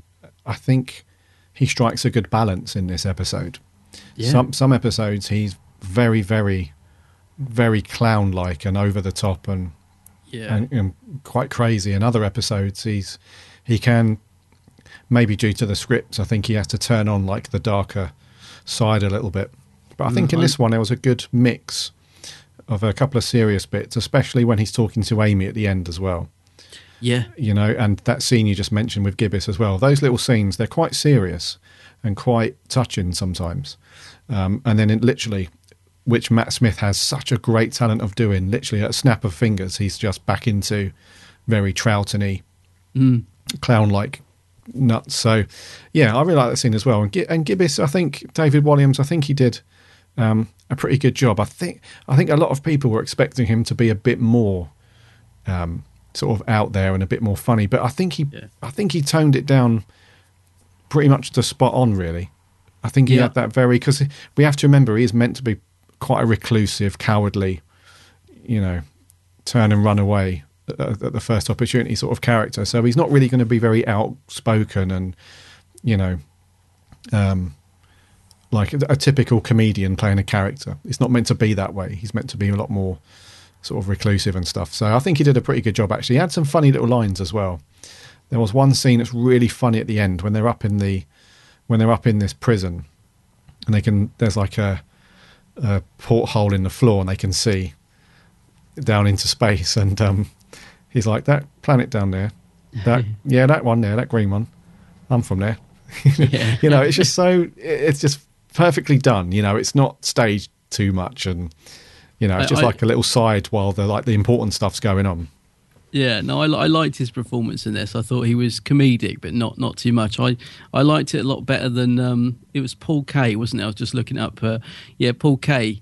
I think he strikes a good balance in this episode. Yeah. Some some episodes he's very, very, very clown-like and over the top and Yeah. and, and quite crazy. In other episodes he's he can maybe due to the scripts, I think he has to turn on like the darker side a little bit. But I think in Mhm. this one there was a good mix of a couple of serious bits, especially when he's talking to Amy at the end as well. Yeah. You know, and that scene you just mentioned with Gibbis as well. Those little scenes, they're quite serious and quite touching sometimes. Um, and then it literally, which Matt Smith has such a great talent of doing, literally at a snap of fingers, he's just back into very Troughtony, Mm. clown like nuts. So, yeah, I really like that scene as well. And, and Gibbis, I think David Walliams, I think he did um, a pretty good job. I think I think a lot of people were expecting him to be a bit more um, sort of out there and a bit more funny. But I think he, I think he toned it down pretty much to spot on. Really, I think he Yeah. had that very because we have to remember he is meant to be quite a reclusive, cowardly, you know, turn and run away at, the first opportunity sort of character. So he's not really going to be very outspoken and, you know, um, like a, a typical comedian playing a character. It's not meant to be that way. He's meant to be a lot more sort of reclusive and stuff. So I think he did a pretty good job actually. He had some funny little lines as well. There was one scene that's really funny at the end when they're up in the when they're up in this prison and they can there's like a a porthole in the floor and they can see down into space. And um he's like that planet down there that yeah that one there that green one i'm from there. Yeah. you know it's just so it's just perfectly done you know it's not staged too much and you know it's just I- like a little side while the like the important stuff's going on Yeah, no, I, I liked his performance in this. I thought he was comedic, but not not too much. I, I liked it a lot better than um, it was Paul Kaye, wasn't it? I was just looking up. Uh, yeah, Paul Kaye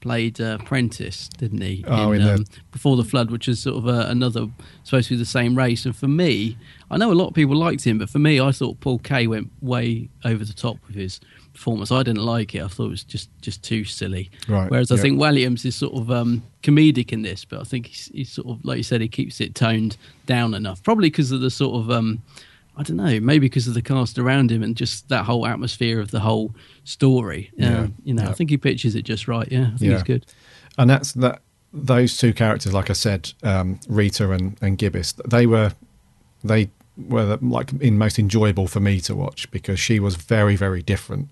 played uh, Prentis, didn't he? Oh, in the- um, Before the Flood, which is sort of uh, another supposed to be the same race. And for me, I know a lot of people liked him, but for me, I thought Paul Kaye went way over the top with his performance. I didn't like it. I thought it was just just too silly. Right, Whereas I yeah. think Walliams is sort of um, comedic in this, but I think he's, he's sort of like you said, he keeps it toned down enough. Probably because of the sort of um, I don't know, maybe because of the cast around him and just that whole atmosphere of the whole story. Yeah, Um, you know, yeah. I think he pitches it just right. Yeah, I think it's good. And that's that. Those two characters, like I said, um, Rita and, and Gibbis, they were they were like in most enjoyable for me to watch because she was very very different.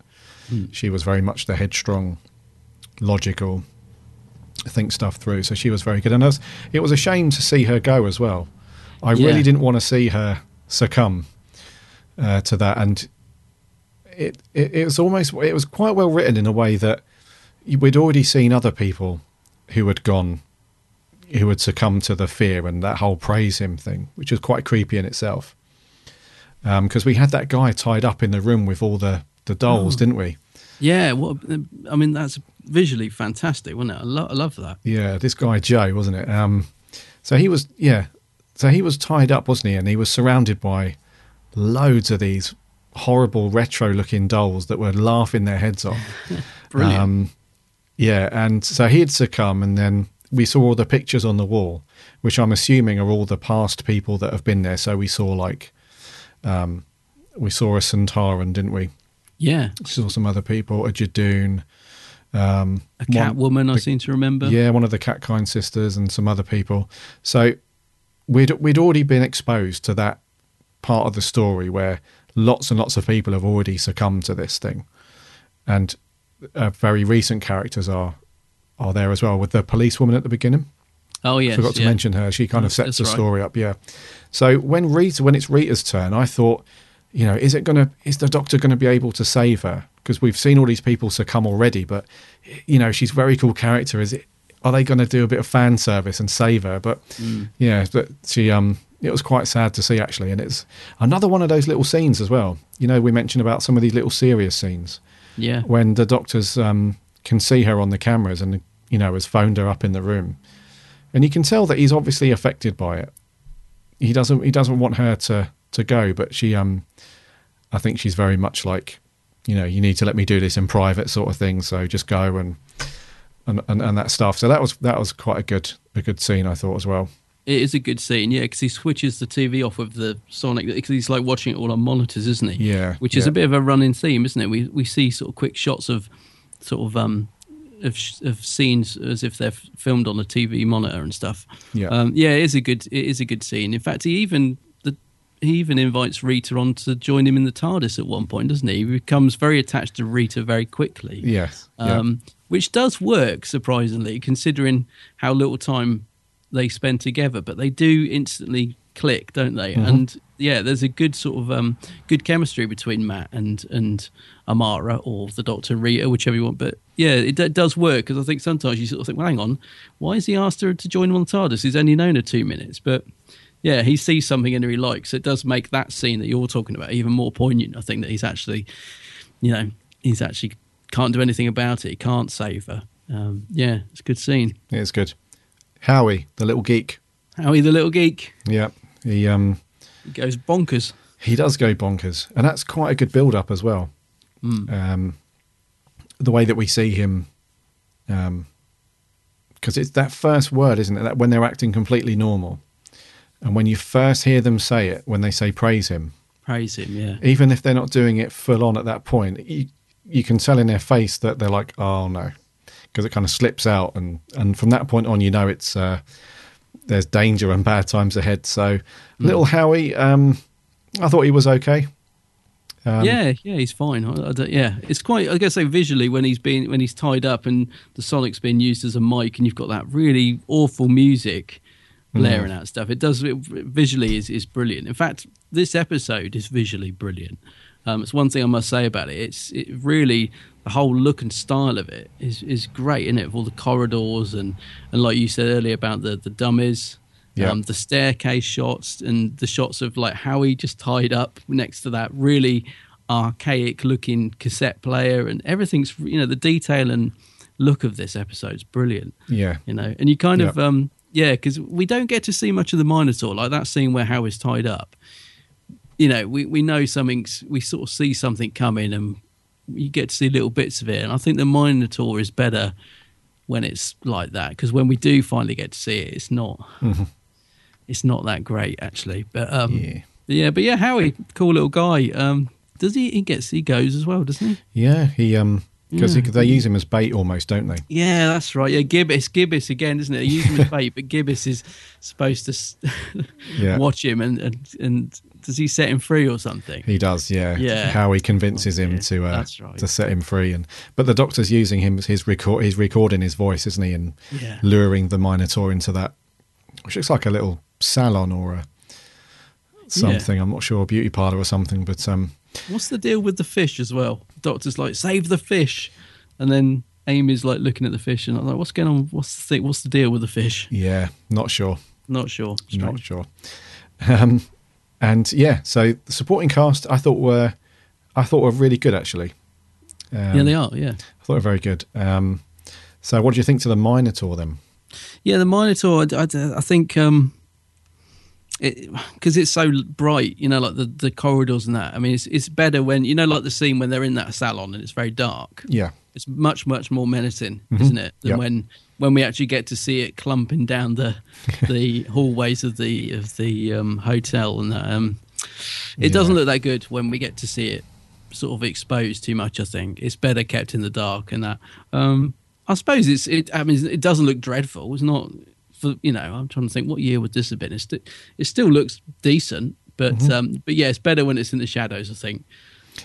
Hmm. She was very much the headstrong, logical, think stuff through. So she was very good, and it was, it was a shame to see her go as well. I Yeah. really didn't want to see her succumb uh, to that, and it, it it was almost it was quite well written in a way that we'd already seen other people who had gone who had succumbed to the fear and that whole praise him thing which was quite creepy in itself because we had that guy tied up in the room with all the the dolls Oh. didn't we Yeah, what I mean, that's visually fantastic, wasn't it? I, lo- I love that. yeah this guy joe wasn't it um so he was yeah so he was tied up wasn't he and he was surrounded by loads of these horrible retro looking dolls that were laughing their heads off Brilliant. Um, yeah, and so he'd succumb, and then we saw all the pictures on the wall, which I'm assuming are all the past people that have been there. So we saw like, um, we saw a Centauran, didn't we? Yeah, Saw some other people, a Judoon, um, a cat woman. I seem to remember. yeah, one of the Catkind sisters, and some other people. So we'd we'd already been exposed to that part of the story where lots and lots of people have already succumbed to this thing, and uh, very recent characters are are there as well with the policewoman at the beginning. Oh yes, forgot to yeah. mention her. She kind of sets that's the right. story up. Yeah. So when Rita, when it's Rita's turn, I thought, you know, is it gonna, is the Doctor going to be able to save her? Because we've seen all these people succumb already, but you know, she's a very cool character. Is it? Are they going to do a bit of fan service and save her? But Mm. yeah, but she, um, it was quite sad to see actually, and it's another one of those little scenes as well. You know, we mentioned about some of these little serious scenes Yeah. when the doctors um, can see her on the cameras and you know has phoned her up in the room, and you can tell that he's obviously affected by it. He doesn't he doesn't want her to to go, but she um, I think she's very much like, you know, you need to let me do this in private sort of thing. So just go and and and, and that stuff. So that was that was quite a good a good scene I thought as well. It is a good scene, yeah, because he switches the TV off with the Sonic. Because he's like watching it all on monitors, isn't he? Yeah, which is yeah. a bit of a running theme, isn't it? We we see sort of quick shots of sort of um of, of scenes as if they're filmed on a TV monitor and stuff. Yeah. um, yeah, it is a good it is a good scene. In fact, he even he even invites Rita on to join him in the TARDIS at one point, doesn't he? He becomes very attached to Rita very quickly. Yes. yeah. um, which does work surprisingly, considering how little time they spend together. But they do instantly click, don't they? Mhm. And yeah, there's a good sort of um, good chemistry between Matt and and Amara or the Doctor Rita, whichever you want. But yeah, it, d- does work because I think sometimes you sort of think, well, hang on, why has he asked her to join him on the TARDIS? He's only known her two minutes, but. Yeah, he sees something in her he likes. It does make that scene that you're talking about even more poignant. I think that he's actually, you know, he's actually can't do anything about it. He can't save her. Um, yeah, it's a good scene. It's good. Howie, the little geek, Howie the little geek. Yeah, he um He goes bonkers. he does go bonkers, and that's quite a good build up as well. Mm. Um, the way that we see him, because it's that first word, isn't it? That when they're acting completely normal, and when you first hear them say it, when they say praise him, Praise him, yeah. even if they're not doing it full on at that point, you, you can tell in their face that they're like, "Oh no," because it kind of slips out, and and from that point on, you know it's uh, there's danger and bad times ahead. So, little Howie, um, I thought he was okay. Um, yeah, yeah, he's fine. I, I yeah, it's quite. I guess say visually when he's being when he's tied up and the Sonic's being used as a mic, and you've got that really awful music blaring out stuff. It does it, visually is is brilliant. In fact, this episode is visually brilliant. Um, it's one thing I must say about it. It's it really the whole look and style of it is is great, isn't it? With all the corridors and and like you said earlier about the the dummies. Yeah. Um, the staircase shots and the shots of like Howie just tied up next to that really archaic looking cassette player and everything's you know the detail and look of this episode's brilliant Yeah. you know and you kind of um yeah because we don't get to see much of the minotaur like that scene where howie's tied up you know we, we know something's we sort of see something coming and you get to see little bits of it. And i think the minotaur is better when it's like that because when we do finally get to see it it's not it's not that great actually. But um Yeah. yeah but yeah howie cool little guy. Um does he he gets he goes as well doesn't he? Yeah, he um because Yeah. they use him as bait almost, don't they? Yeah, that's right. Yeah, Gibbis, Gibbis again, isn't it? They use him as bait, but Gibbis is supposed to Yeah. watch him, and, and and does he set him free or something? He does, yeah. Yeah. How he convinces him to uh, right. to set him free, and but the doctor's using him his record. He's recording his voice, isn't he, and Yeah. luring the Minotaur into that, which looks like a little salon or a something. I'm not sure, a beauty parlor or something. But um, What's the deal with the fish as well? Doctor's like, save the fish, and then Amy's like looking at the fish, and I'm like, what's going on? What's the thing? What's the deal with the fish? yeah, not sure, Not sure. not sure. Um, and yeah, so the supporting cast I thought were, I thought were really good actually. Um, yeah, they are. Yeah. I thought they were very good. Um, so what do you think to the Minotaur then? Yeah, the Minotaur. I, I- I think um, because it's so bright, you know, like the, the corridors and that. I mean, it's it's better when you know, like the scene when they're in that salon and it's very dark. Yeah, It's much much more menacing, Mhm. isn't it? Than Yep. when when we actually get to see it clumping down the the hallways of the of the um, hotel and that. Um, it Yeah. doesn't look that good when we get to see it sort of exposed too much. I think it's better kept in the dark and that. Um, I suppose it's it. I mean, it doesn't look dreadful. It's not for you know. I'm trying to think what year would this have been. It's st- it still looks decent, but Mhm. um, but yeah, it's better when it's in the shadows. I think.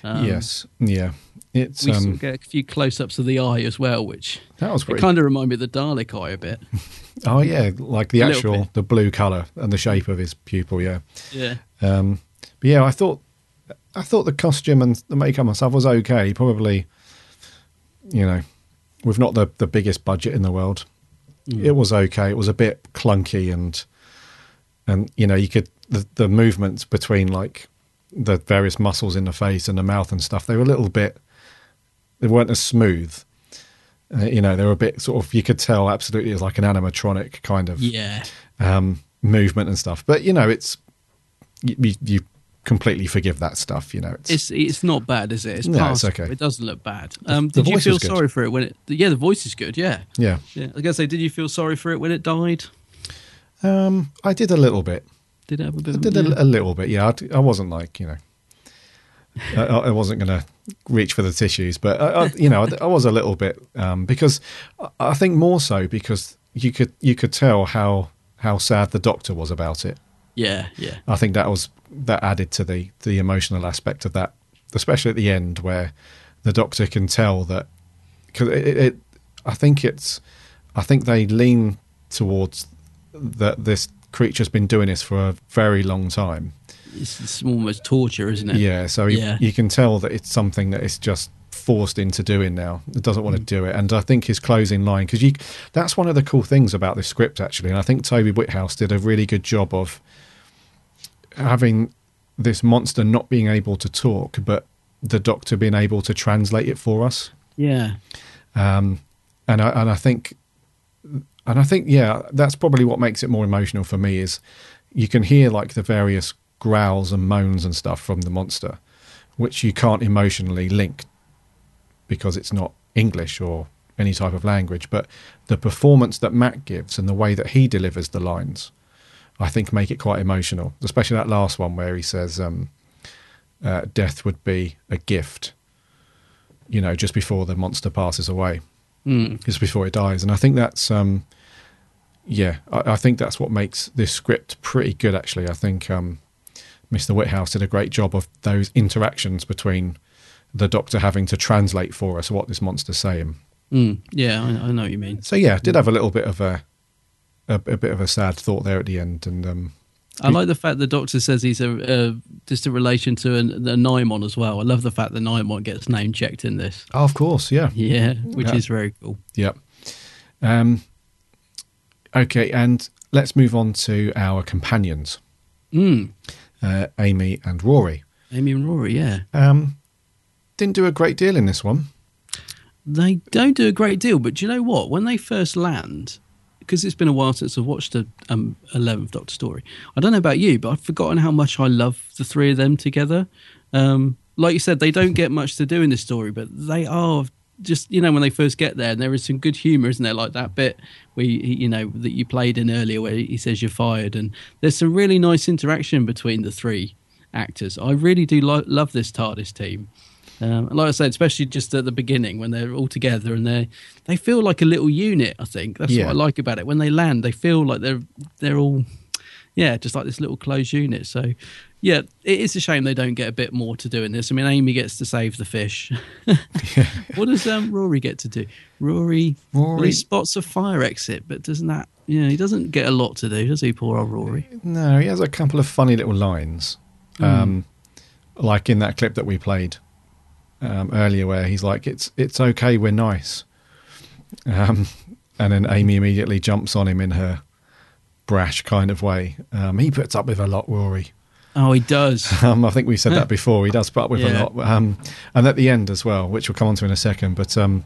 Um, yes, yeah. It's we um, get a few close-ups of the eye as well, which That was pretty- kind of reminded me of the Dalek eye a bit. oh yeah, like the A actual the blue color and the shape of his pupil. Yeah, Yeah. Um, but yeah, I thought I thought the costume and the makeup myself was okay. Probably, you know, with not the the biggest budget in the world, Mm. it was okay. It was a bit clunky and and you know you could the the movements between like the various muscles in the face and the mouth and stuff. They were a little bit. They weren't as smooth. Uh, you know, they were a bit sort of. You could tell absolutely it was like an animatronic kind of Yeah. um, movement and stuff. But you know, it's you, you completely forgive that stuff. You know, it's, It's it's not bad, is it? It's No, it's okay. It doesn't look bad. Um, the did you feel sorry for it when it? Yeah, the voice is good. Yeah. yeah. Yeah. I was gonna say, did you feel sorry for it when it died? Um, I did a little bit. Did it have a bit? I of- did a, a little bit. Yeah, I, I wasn't like you know. I, I wasn't going to reach for the tissues, but I, I, you know, I, I was a little bit um, because I think more so because you could you could tell how how sad the doctor was about it. Yeah. Yeah. I think that was that added to the the emotional aspect of that, especially at the end where the doctor can tell that because it, it, I think it's, I think they lean towards that this creature's been doing this for a very long time. It's, it's almost torture, isn't it? Yeah, so you, yeah. you can tell that it's something that it's just forced into doing now. It doesn't want to mm. do it, and I think his closing line because you that's one of the cool things about this script actually, and I think Toby Whithouse did a really good job of having this monster not being able to talk, but the Doctor being able to translate it for us. yeah. Um, and I and I think and I think yeah, that's probably what makes it more emotional for me is you can hear like the various growls and moans and stuff from the monster, which you can't emotionally link because it's not English or any type of language. But the performance that Matt gives and the way that he delivers the lines, I think make it quite emotional. Especially that last one where he says, um, uh, "Death would be a gift." You know, just before the monster passes away, Mm. just before it dies, and I think that's. Um, yeah, I, I think that's what makes this script pretty good. Actually, I think um, Mr. Whithouse did a great job of those interactions between the Doctor having to translate for us what this monster's saying. Mm. Yeah, I, I know what you mean. So yeah, did have a little bit of a a, a bit of a sad thought there at the end, and um, I like the fact the doctor says he's a, a distant relation to a, a Nimon as well. I love the fact that Nimon gets name checked in this. oh, of course, yeah, Yeah, which Yeah. is very cool. Yep. Um, okay, and let's move on to our companions, Mm. uh, Amy and Rory. Amy and Rory, yeah. Um, didn't do a great deal in this one. They don't do a great deal, but do you know what? When they first land, because it's been a while since I've watched the um, 11th Doctor story, I don't know about you, but I've forgotten how much I love the three of them together. Um, like you said, they don't get much to do in this story, but they are just, you know, when they first get there, and there is some good humour, isn't there? Like that bit where, you, you know, that you played in earlier where he says you're fired, and there's some really nice interaction between the three actors. I really do lo- love this TARDIS team. Um, like I said, especially just at the beginning when they're all together and they they feel like a little unit. I think that's Yeah. what I like about it. When they land, they feel like they're they're all yeah, just like this little closed unit. So yeah, it is a shame they don't get a bit more to do in this. I mean, Amy gets to save the fish. what does um, Rory get to do? Rory, well, Rory- he spots a fire exit, but doesn't that? Yeah, he doesn't get a lot to do, does he? Poor old Rory. No, he has a couple of funny little lines, um, like in that clip that we played um, earlier, where he's like, "It's it's okay, we're nice," um, and then Amy immediately jumps on him in her brash kind of way. Um, he puts up with a lot, Rory. Oh, he does. Um, I think we said that before. He does put up with Yeah. a lot, um, and at the end as well, which we'll come on to in a second. But um,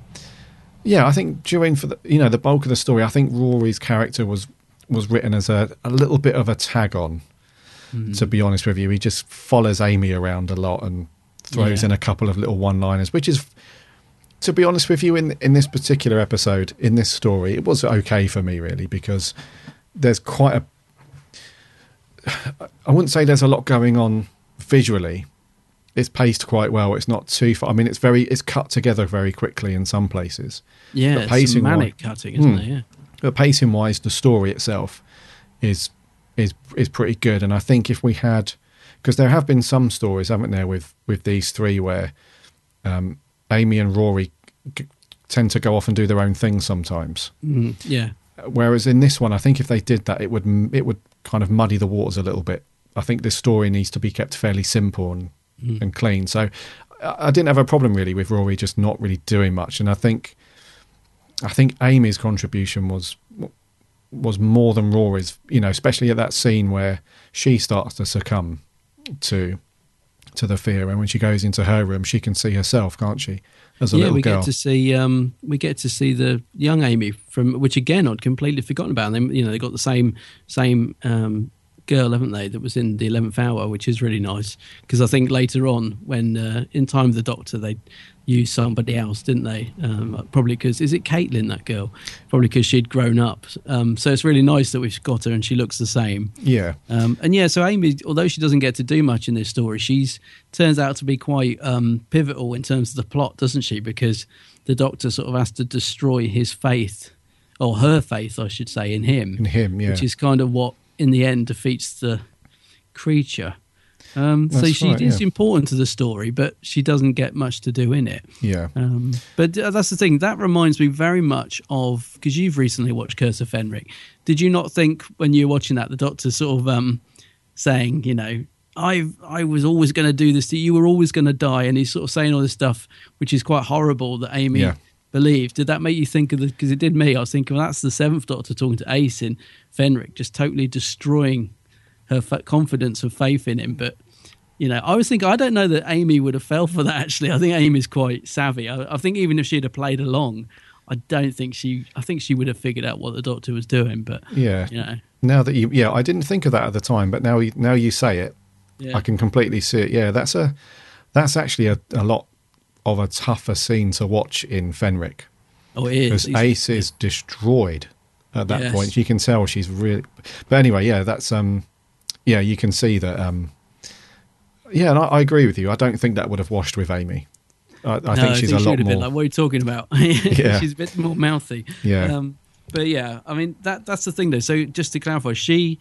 yeah, I think during for the you know the bulk of the story, I think Rory's character was was written as a, a little bit of a tag on. To be honest with you, he just follows Amy around a lot and throws Yeah. in a couple of little one liners, which is. To be honest with you, in in this particular episode, in this story, it was okay for me really because there's quite a I wouldn't say there's a lot going on visually. It's paced quite well. It's not too far. I mean, it's very it's cut together very quickly in some places. Yeah, But it's pacing some manic wi- cutting, isn't Hmm. it? Yeah. But pacing wise, the story itself is is is pretty good. And I think if we had, because there have been some stories, haven't there, with with these three where um, Amy and Rory g- tend to go off and do their own thing sometimes. Mm, yeah. Whereas in this one, I think if they did that, it would it would kind of muddy the waters a little bit. I think this story needs to be kept fairly simple and and clean. So I I didn't have a problem really with Rory just not really doing much, and I think I think Amy's contribution was was more than Rory's. You know, especially at that scene where she starts to succumb to to the fear, and when she goes into her room, she can see herself, can't she, as a yeah, little we girl? get to see um, we get to see the young Amy from which again I'd completely forgotten about. And they, you know, they got the same same um, girl, haven't they? That was in the eleventh hour, which is really nice because I think later on, when uh, in time of the Doctor, they used somebody else, didn't they? Um, probably because is it Caitlin that girl? Probably because she'd grown up. Um, so it's really nice that we've got her and she looks the same. yeah, Um, and yeah, so Amy, although she doesn't get to do much in this story, she's turns out to be quite um, pivotal in terms of the plot, doesn't she? Because the Doctor sort of has to destroy his faith, or her faith, I should say, in him. In him, yeah. Which is kind of what, in the end, defeats the creature. Um, so she right, is yeah. important to the story, but she doesn't get much to do in it. yeah. Um, but that's the thing. That reminds me very much of because you've recently watched Curse of Fenric. Did you not think when you were watching that the doctor sort of um, saying, you know, I I was always going to do this. to You You were always going to die, and he's sort of saying all this stuff, which is quite horrible that Amy Yeah. believed. Did that make you think of the? Because it did me. I was thinking, well, that's the seventh Doctor talking to Ace in Fenric, just totally destroying her fa- confidence and faith in him. But you know, I was thinking, I don't know that Amy would have fell for that. Actually, I think Amy's quite savvy. I, I think even if she'd have played along, I don't think she. I think she would have figured out what the doctor was doing, but Yeah. you know, Now that you, yeah, I didn't think of that at the time, but now you, now you say it, Yeah. I can completely see it. Yeah, that's a, that's actually a, a lot of a tougher scene to watch in Fenric. Oh, it is. because He's- Ace is destroyed at that Yes. point. You can tell she's really. But anyway, yeah, that's um, yeah, you can see that um, yeah, and I, I agree with you. I don't think that would have washed with Amy. I, I No, think she's a she lot have more. Been like, what are you talking about? Yeah. she's a bit more mouthy. Yeah. Um, but yeah, I mean that that's the thing though. So just to clarify, she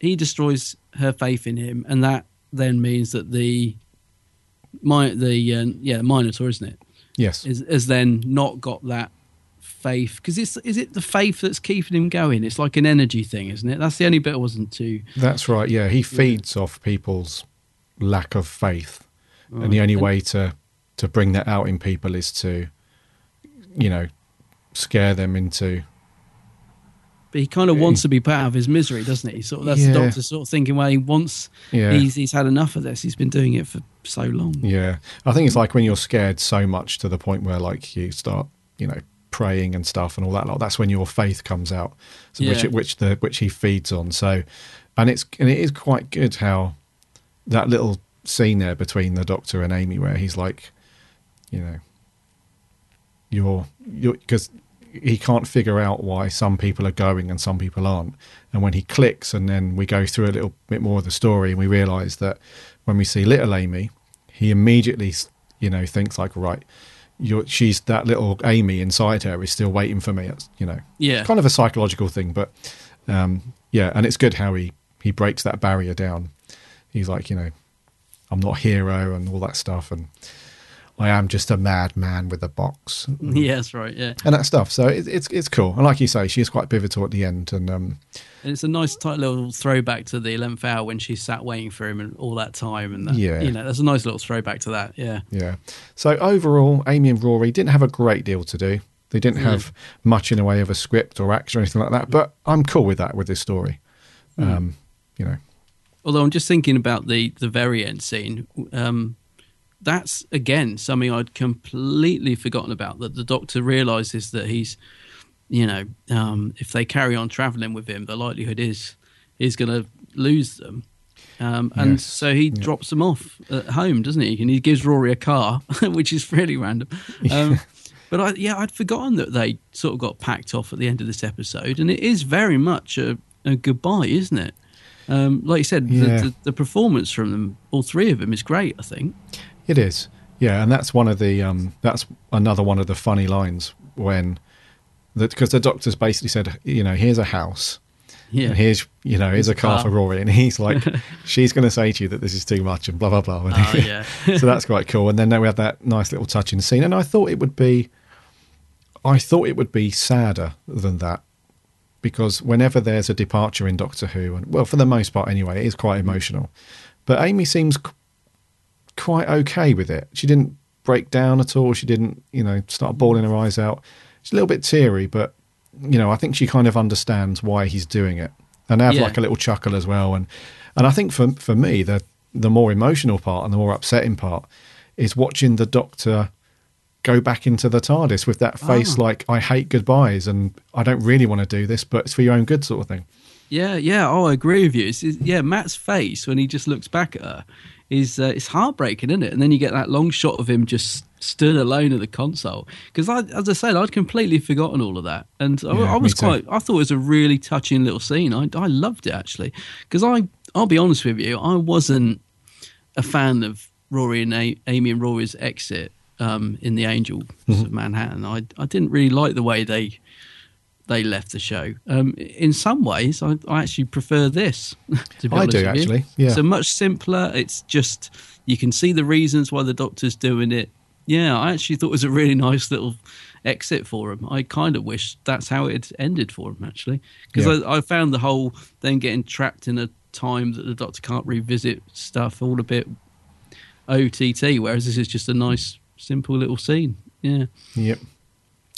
he destroys her faith in him, and that then means that the my the uh, yeah Minotaur, isn't it? yes, Is has then not got that faith because it's is it the faith that's keeping him going? It's like an energy thing, isn't it? That's the only bit I wasn't too. that's right. Yeah, he feeds off people's lack of faith, and the only And- way to to bring that out in people is to, you know, scare them into But he kind of wants to be put out of his misery, doesn't he? Sort of that's Yeah. the doctor sort of thinking. Well, he wants. Yeah. He's he's had enough of this. He's been doing it for so long. Yeah, I think it's like when you're scared so much to the point where like you start, you know, praying and stuff and all that. Lot. That's when your faith comes out, so which Yeah. which the which he feeds on. So, and it's and it is quite good how that little scene there between the Doctor and Amy, where he's like, you know, you're you're because he can't figure out why some people are going and some people aren't. And when he clicks, and then we go through a little bit more of the story, and we realise that when we see little Amy, he immediately, you know, thinks like, right, you're, she's that little Amy inside her is still waiting for me. It's, you know, Yeah. kind of a psychological thing, but um, yeah, and it's good how he he breaks that barrier down. He's like, you know, I'm not a hero and all that stuff, and I am just a madman with a box. Yeah, that's right. Yeah, and that stuff. So it, it's it's cool, and like you say, she is quite pivotal at the end, and um, and it's a nice tight little throwback to the eleventh hour when she sat waiting for him and all that time. And that, Yeah. you know, that's a nice little throwback to that. Yeah, yeah. So overall, Amy and Rory didn't have a great deal to do. They didn't have much in the way of a script or action or anything like that. But I'm cool with that with this story. Um, you know, Although I'm just thinking about the the very end scene. Um, that's again something I'd completely forgotten about. That the Doctor realizes that he's, you know, um, if they carry on traveling with him, the likelihood is he's going to lose them. Um, and Yes. so he drops them off at home, doesn't he? And he gives Rory a car, which is really random. Um, but I, yeah, I'd forgotten that they sort of got packed off at the end of this episode, and it is very much a, a goodbye, isn't it? Um, like you said, Yeah. the, the, the performance from them, all three of them, is great. I think. It is, yeah, and that's one of the um, that's another one of the funny lines when that because the doctor's basically said, you know, here's a house, Yeah. and here's you know here's a car, for Rory, and he's like, she's going to say to you that this is too much and blah blah blah. Oh, yeah. so that's quite cool. And then we had that nice little touching scene, and I thought it would be, I thought it would be sadder than that. Because whenever there's a departure in Doctor Who, and well, for the most part anyway, it is quite emotional. But Amy seems quite okay with it. She didn't break down at all. She didn't, you know, start bawling her eyes out. She's a little bit teary, but you know, I think she kind of understands why he's doing it, and they have Yeah. like a little chuckle as well. And and I think for for me, the the more emotional part and the more upsetting part is watching the Doctor go back into the TARDIS with that face Ah. like I hate goodbyes and I don't really want to do this, but it's for your own good, sort of thing. Yeah, yeah. Oh, I agree with you. It's, it's- yeah, Matt's face when he just looks back at her is uh, it's heartbreaking, isn't it? And then you get that long shot of him just stood alone at the console. Because I, as I said, I'd completely forgotten all of that, and I, Yeah, I was too. quite. I thought it was a really touching little scene. I, I loved it actually. Because I, I'll be honest with you, I wasn't a fan of Rory and A- Amy and Rory's exit um, in the Angels Mm-hmm. of Manhattan. I, I didn't really like the way they they left the show. Um, in some ways, I, I actually prefer this. To be I honest do, actually, yeah. So much simpler. It's just you can see the reasons why the doctor's doing it. Yeah, I actually thought it was a really nice little exit for him. I kind of wish that's how it ended for him, actually, because Yeah. I, I found the whole then getting trapped in a time that the doctor can't revisit stuff all a bit OTT. Whereas this is just a nice, simple little scene. Yeah. Yep.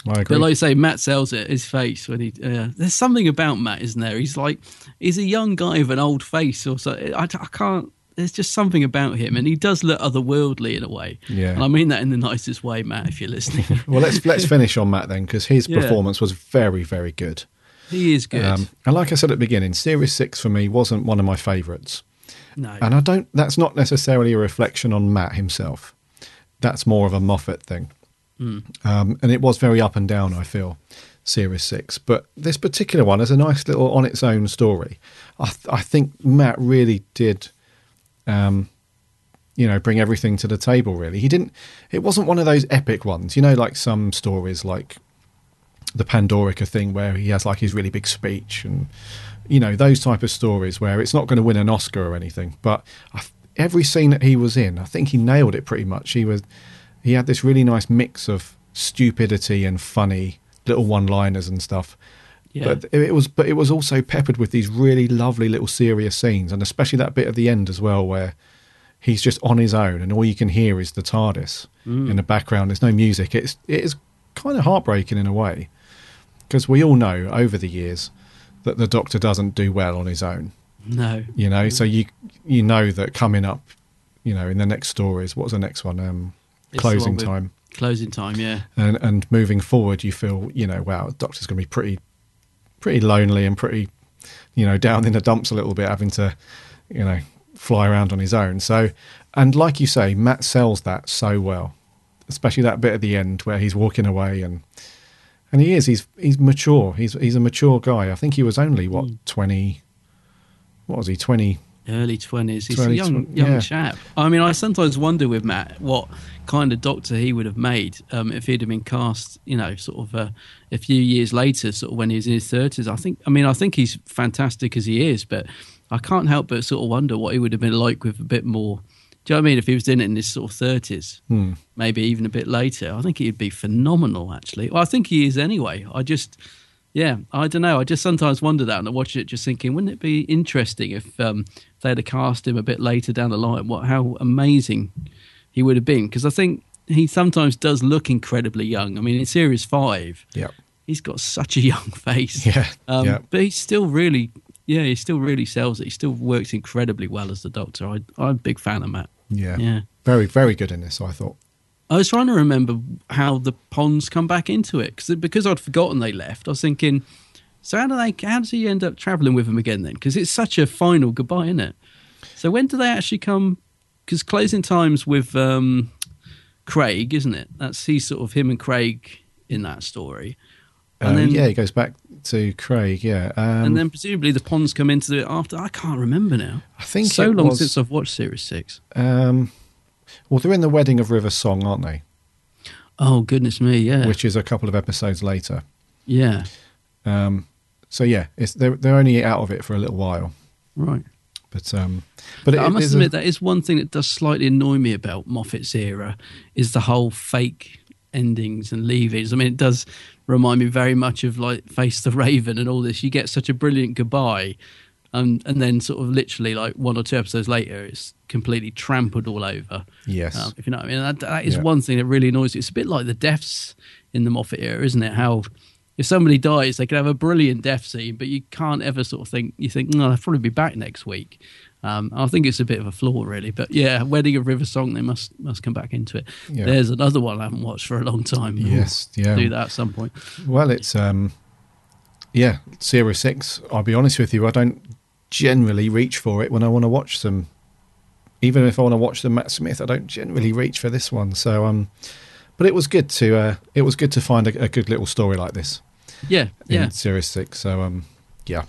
I agree. But like I say, Matt sells it. His face when he uh, there's something about Matt, isn't there? He's like he's a young guy with an old face, or so. I, I can't. there's just something about him, and he does look otherworldly in a way. Yeah. and I mean that in the nicest way, Matt. If you're listening, Well, let's let's finish on Matt then, because his Yeah. performance was very, very good. he is good. Um, and like I said at the beginning, Series Six for me wasn't one of my favourites. no, And I don't. That's not necessarily a reflection on Matt himself. That's more of a Moffat thing. Um, and it was very up and down. I feel Series Six, but this particular one is a nice little on its own story. I, th- I think Matt really did. Um, you know, bring everything to the table. Really, he didn't. It wasn't one of those epic ones. You know, like some stories, like the Pandorica thing, where he has like his really big speech, and you know those type of stories where it's not going to win an Oscar or anything. But every scene that he was in, I think he nailed it pretty much. He was, he had this really nice mix of stupidity and funny little one-liners and stuff. Yeah. But it was, but it was also peppered with these really lovely little serious scenes, and especially that bit at the end as well, where he's just on his own, and all you can hear is the TARDIS in the background. There's no music. It's it is kind of heartbreaking in a way, because we all know over the years that the Doctor doesn't do well on his own. no, You know, so you you know that coming up, you know, in the next stories, what was the next one? Um, It's closing time closing time. Yeah, and and moving forward, you feel you know, wow, the Doctor's going to be pretty, pretty lonely and pretty, you know, down in the dumps a little bit, having to, you know, fly around on his own. So, and like you say, Matt sells that so well, especially that bit at the end where he's walking away and. And he is. He's he's mature. He's he's a mature guy. I think he was only what Hmm. twenty. What was he? Twenty. Early twenties. He's Early a young young yeah. chap. I mean, I sometimes wonder with Matt what kind of doctor he would have made um, if he'd have been cast. You know, sort of uh, a few years later, sort of when he was in his thirties. I think. I mean, I think he's fantastic as he is, but I can't help but sort of wonder what he would have been like with a bit more. Do you know what I mean? If he was doing it in his sort of thirties, Hmm. maybe even a bit later, I think he'd be phenomenal. Actually, well, I think he is anyway. I just. Yeah, I don't know. I just sometimes wonder that, and I watch it just thinking, wouldn't it be interesting if um, they'd have cast him a bit later down the line? What how amazing he would have been? Because I think he sometimes does look incredibly young. I mean, in series five, Yeah. he's got such a young face. Yeah, um, yeah. but he's still really, yeah, he still really sells it. He still works incredibly well as the Doctor. I, I'm a big fan of Matt. Yeah. Yeah. Very very good in this. I thought. I was trying to remember how the ponds come back into it because because I'd forgotten they left. I was thinking, so how do they? How does he end up traveling with them again then? Because it's such a final goodbye, isn't it? So when do they actually come? Because closing times with um, Craig, isn't it? That's he sort of him and Craig in that story, and Uh, then yeah, he goes back to Craig. Yeah, um, and then presumably the ponds come into it after. I can't remember now. I think so it long was- since I've watched series six. Um, well, they're in the Wedding of River Song, aren't they? Oh goodness me, yeah, Which is a couple of episodes later. yeah, Um, so yeah, it's, they're they're only out of it for a little while, right. but um, but it, I must admit a, that is one thing that does slightly annoy me about Moffat's era is the whole fake endings and leavings. I mean, it does remind me very much of like Face the Raven and all this. You get such a brilliant goodbye, um, and then sort of literally like one or two episodes later, it's completely trampled all over. yes, Um, if you know what I mean, that, that is Yeah. one thing that really annoys me. It's a bit like the deaths in the Moffat era, isn't it? How if somebody dies, they can have a brilliant death scene, but you can't ever sort of think you think, no, they'll probably be back next week. Um, I think it's a bit of a flaw, really. But yeah, Wedding of River Song, they must must come back into it. Yeah. There's another one I haven't watched for a long time. Yes, We'll yeah. do that at some point. Well, it's um, yeah, Series Six. I'll be honest with you, I don't generally reach for it when I want to watch them. Even if I want to watch the Matt Smith, I don't generally reach for this one. So um, but it was good to uh, it was good to find a, a good little story like this Yeah, in yeah. Series Six. So um, yeah,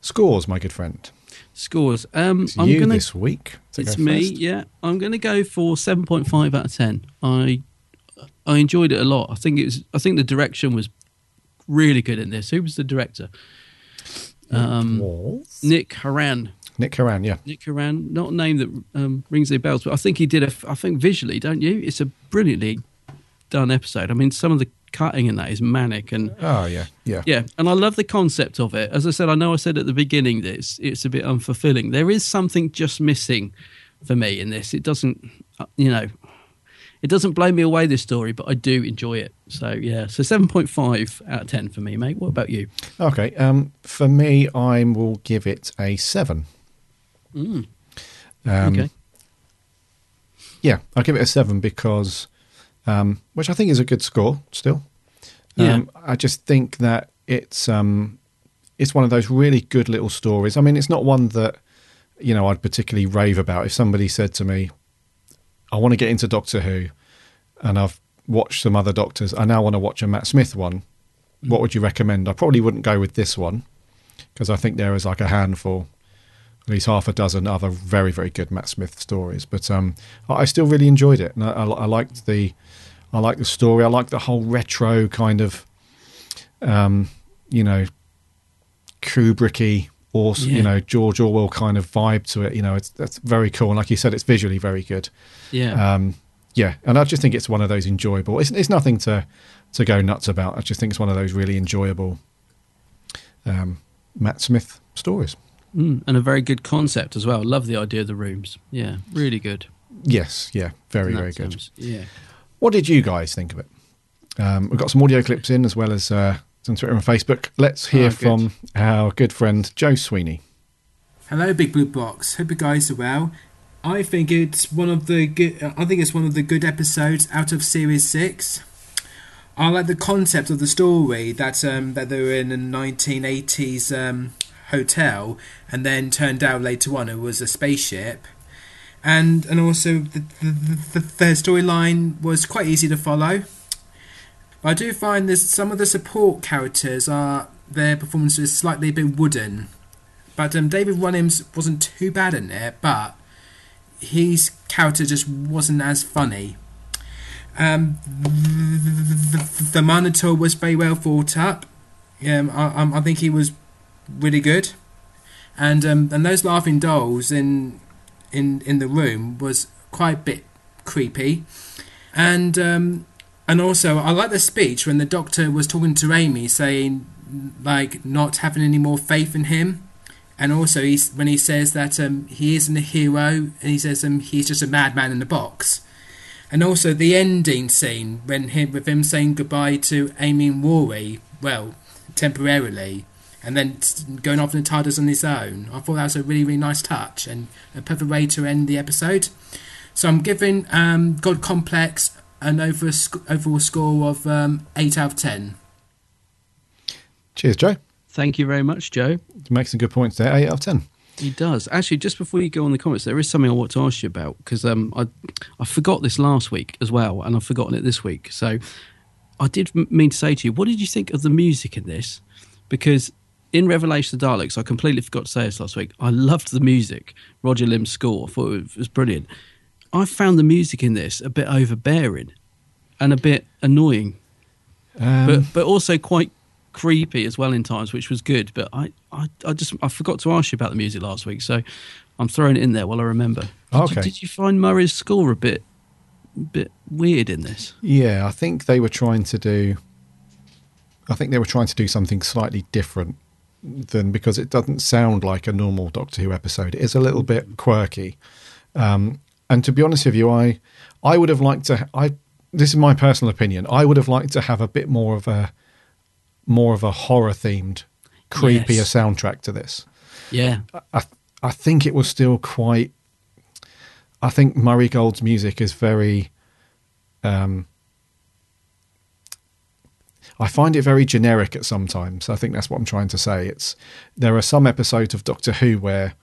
scores, my good friend. Scores. Um, It's I'm gonna. this week. It's me, first. yeah. I'm going to go for seven point five out of ten. I I enjoyed it a lot. I think it was. I think the direction was really good in this. Who was the director? Um? Nick Hurran. Nick Hurran, yeah. Nick Hurran, not a name that um, rings any bells, but I think he did a. I think visually, don't you? It's a brilliantly done episode. I mean, some of the cutting in that is manic and Oh yeah, yeah, yeah, and I love the concept of it. As I said, I know I said at the beginning that it's, it's a bit unfulfilling. There is something just missing for me in this. It doesn't, uh, you know, it doesn't blow me away this story, but I do enjoy it. So yeah, so seven point five out of ten for me, mate. What about you? Okay. Um, for me, I will give it a seven. Mm. Um, Okay. Yeah, I'll give it a seven because, um, which I think is a good score still. Yeah. Um, I just think that it's um, it's one of those really good little stories. I mean, it's not one that you know I'd particularly rave about. If somebody said to me, "I want to get into Doctor Who," and I've watched some other Doctors, I now want to watch a Matt Smith one. What would you recommend? I probably wouldn't go with this one because I think there is like a handful, at least half a dozen other very very good Matt Smith stories. But um, I still really enjoyed it, and I, I, I liked the I liked the story. I liked the whole retro kind of, um, you know, Kubricky or Yeah. you know George Orwell kind of vibe to it. You know, it's that's very cool. And like you said, it's visually very good. Yeah. Um, yeah, and I just think it's one of those enjoyable. It's, it's nothing to to go nuts about. I just think it's one of those really enjoyable um, Matt Smith stories. Mm, and a very good concept as well. Love the idea of the rooms. Yeah, really good. Yes, yeah, very very good. sense, Yeah. What did you guys think of it? Um, we've got some audio clips in as well as uh, some Twitter and Facebook. Let's hear Oh, from our good friend Joe Sweeney. Hello, Big Blue Box. Hope you guys are well. I think it's one of the good. I think it's one of the good episodes out of Series Six. I like the concept of the story that um, that they were in a 1980s um, hotel, and then turned out later on it was a spaceship, and and also the the, the, the storyline was quite easy to follow. I do find this some of the support characters are their performances slightly a bit wooden. But um, David Walliams wasn't too bad in it, but his character just wasn't as funny. Um, the, the, the monitor was very well thought up. Um, I, I- I think he was really good, and um, and those laughing dolls in in in the room was quite a bit creepy, and um, and also I like the speech when the doctor was talking to Amy, saying like not having any more faith in him. And also he's, when he says that um, he isn't a hero and he says um, he's just a madman in a box. And also the ending scene when him with him saying goodbye to Amy and Rory well temporarily and then going off the TARDIS on his own. I thought that was a really really nice touch and a perfect way to end the episode. So I'm giving um, God Complex an over overall score of um, 8 out of 10 Cheers, Joe. Thank you very much, Joe. You make some good points there. Eight out of ten. He does. Actually, just before you go on the comments, there is something I want to ask you about because um, I I forgot this last week as well, and I've forgotten it this week. So I did m- mean to say to you, what did you think of the music in this? Because in Revelation of the Daleks, I completely forgot to say this last week. I loved the music, Roger Limb's score. I thought it was brilliant. I found the music in this a bit overbearing and a bit annoying, Um, but but also quite creepy as well in times, which was good. But I, I, I just I forgot to ask you about the music last week, so I'm throwing it in there while I remember. Did you- Okay. did you find Murray's score a bit bit weird in this? Yeah, I think they were trying to do. I think they were trying to do something slightly different than because it doesn't sound like a normal Doctor Who episode. It is a little bit quirky, um, and to be honest with you, I I would have liked to. I this is my personal opinion. I would have liked to have a bit more of a more of a horror themed, creepier Yes. soundtrack to this. Yeah, I I think it was still quite. I think Murray Gold's music is very. Um, I find it very generic at some times. I think that's what I'm trying to say. It's there are some episodes of Doctor Who where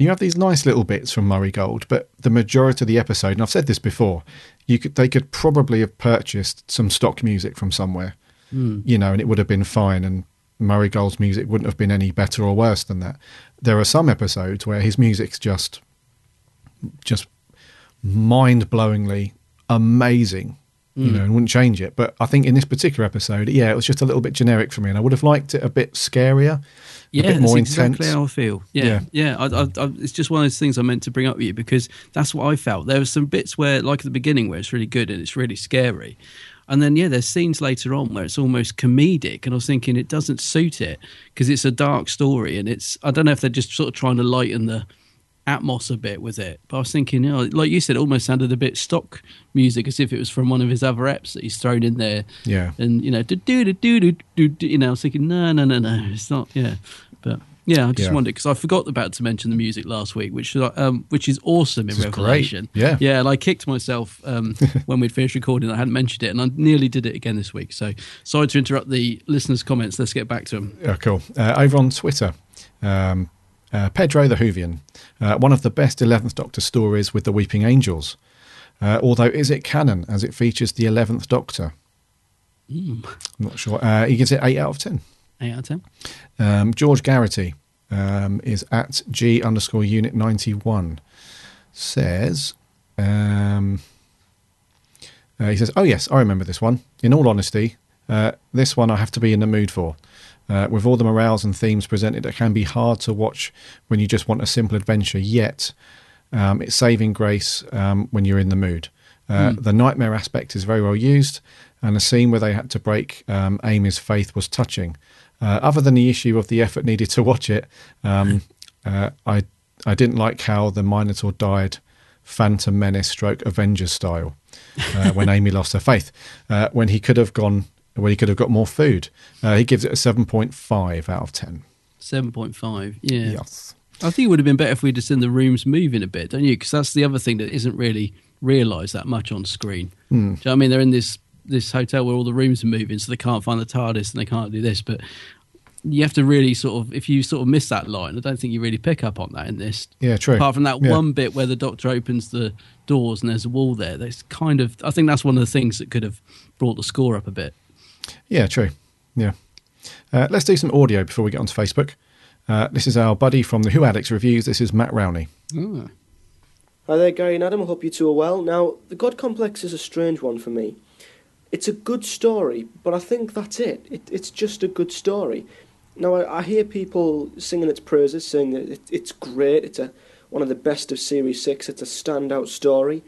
you have these nice little bits from Murray Gold, but the majority of the episode, and I've said this before, you could they could probably have purchased some stock music from somewhere, Mm. you know, and it would have been fine. And Murray Gold's music wouldn't have been any better or worse than that. There are some episodes where his music's just, just mind-blowingly amazing, you Mm. know, and wouldn't change it. But I think in this particular episode, yeah, it was just a little bit generic for me, and I would have liked it a bit scarier, yeah, a bit more exactly intense. how I feel. Yeah, yeah. I, I, I, it's just one of those things I meant to bring up with you because that's what I felt. There were some bits where, like at the beginning, where it's really good and it's really scary. And then, yeah, there's scenes later on where it's almost comedic, and I was thinking it doesn't suit it because it's a dark story, and it's I don't know if they're just sort of trying to lighten the atmos a bit with it. But I was thinking, you know, like you said, it almost sounded a bit stock music, as if it was from one of his other apps that he's thrown in there. Yeah. and you know, do do do do do do. You know, I was thinking, no, no, no, no, it's not. Yeah, but Yeah, I just Yeah. wondered because I forgot about to mention the music last week, which um, which is awesome in is great. Revelation. Yeah. yeah, and I kicked myself um, when we'd finished recording. I hadn't mentioned it, and I nearly did it again this week. So sorry to interrupt the listeners' comments. Let's get back to them. Yeah, cool. Uh, over on Twitter, um, uh, Pedro the Whovian, uh, one of the best 11th Doctor stories with the Weeping Angels. Uh, although, is it canon as it features the 11th Doctor? Mm. I'm not sure. Uh, he gives it 8 out of 10. Eight out of ten. Um, George Garrity um, is at G underscore unit 91. Says, um, uh, he says, Oh, yes, I remember this one. In all honesty, uh, this one I have to be in the mood for. Uh, with all the morales and themes presented, it can be hard to watch when you just want a simple adventure, yet um, it's saving grace um, when you're in the mood. Uh, Hmm. The nightmare aspect is very well used, and the scene where they had to break um, Amy's faith was touching. Uh, other than the issue of the effort needed to watch it, um, uh, I I didn't like how the Minotaur died, Phantom Menace stroke Avengers style, uh, when Amy lost her faith. Uh, when he could have gone, when he could have got more food. Uh, he gives it a seven point five out of ten. Seven point five. Yeah. Yes. I think it would have been better if we'd just seen the rooms moving a bit, don't you? Because that's the other thing that isn't really realised that much on screen. Do you know what I mean? They're in this this hotel where all the rooms are moving, so they can't find the TARDIS and they can't do this. But you have to really sort of, if you sort of miss that line, I don't think you really pick up on that in this. Yeah, true. Apart from that Yeah. one bit where the Doctor opens the doors and there's a wall there, that's kind of. I think that's one of the things that could have brought the score up a bit. Yeah, true. Yeah. Uh, let's do some audio before we get onto Facebook. Uh, this is our buddy from the Who Addicts reviews. This is Matt Rowney. Hi there, Gary and Adam. I hope you two are well. Now, the God Complex is a strange one for me. It's a good story, but I think that's it. it it's just a good story. Now, I, I hear people singing its praises, saying that it, it's great, it's a, one of the best of Series 6, it's a standout story.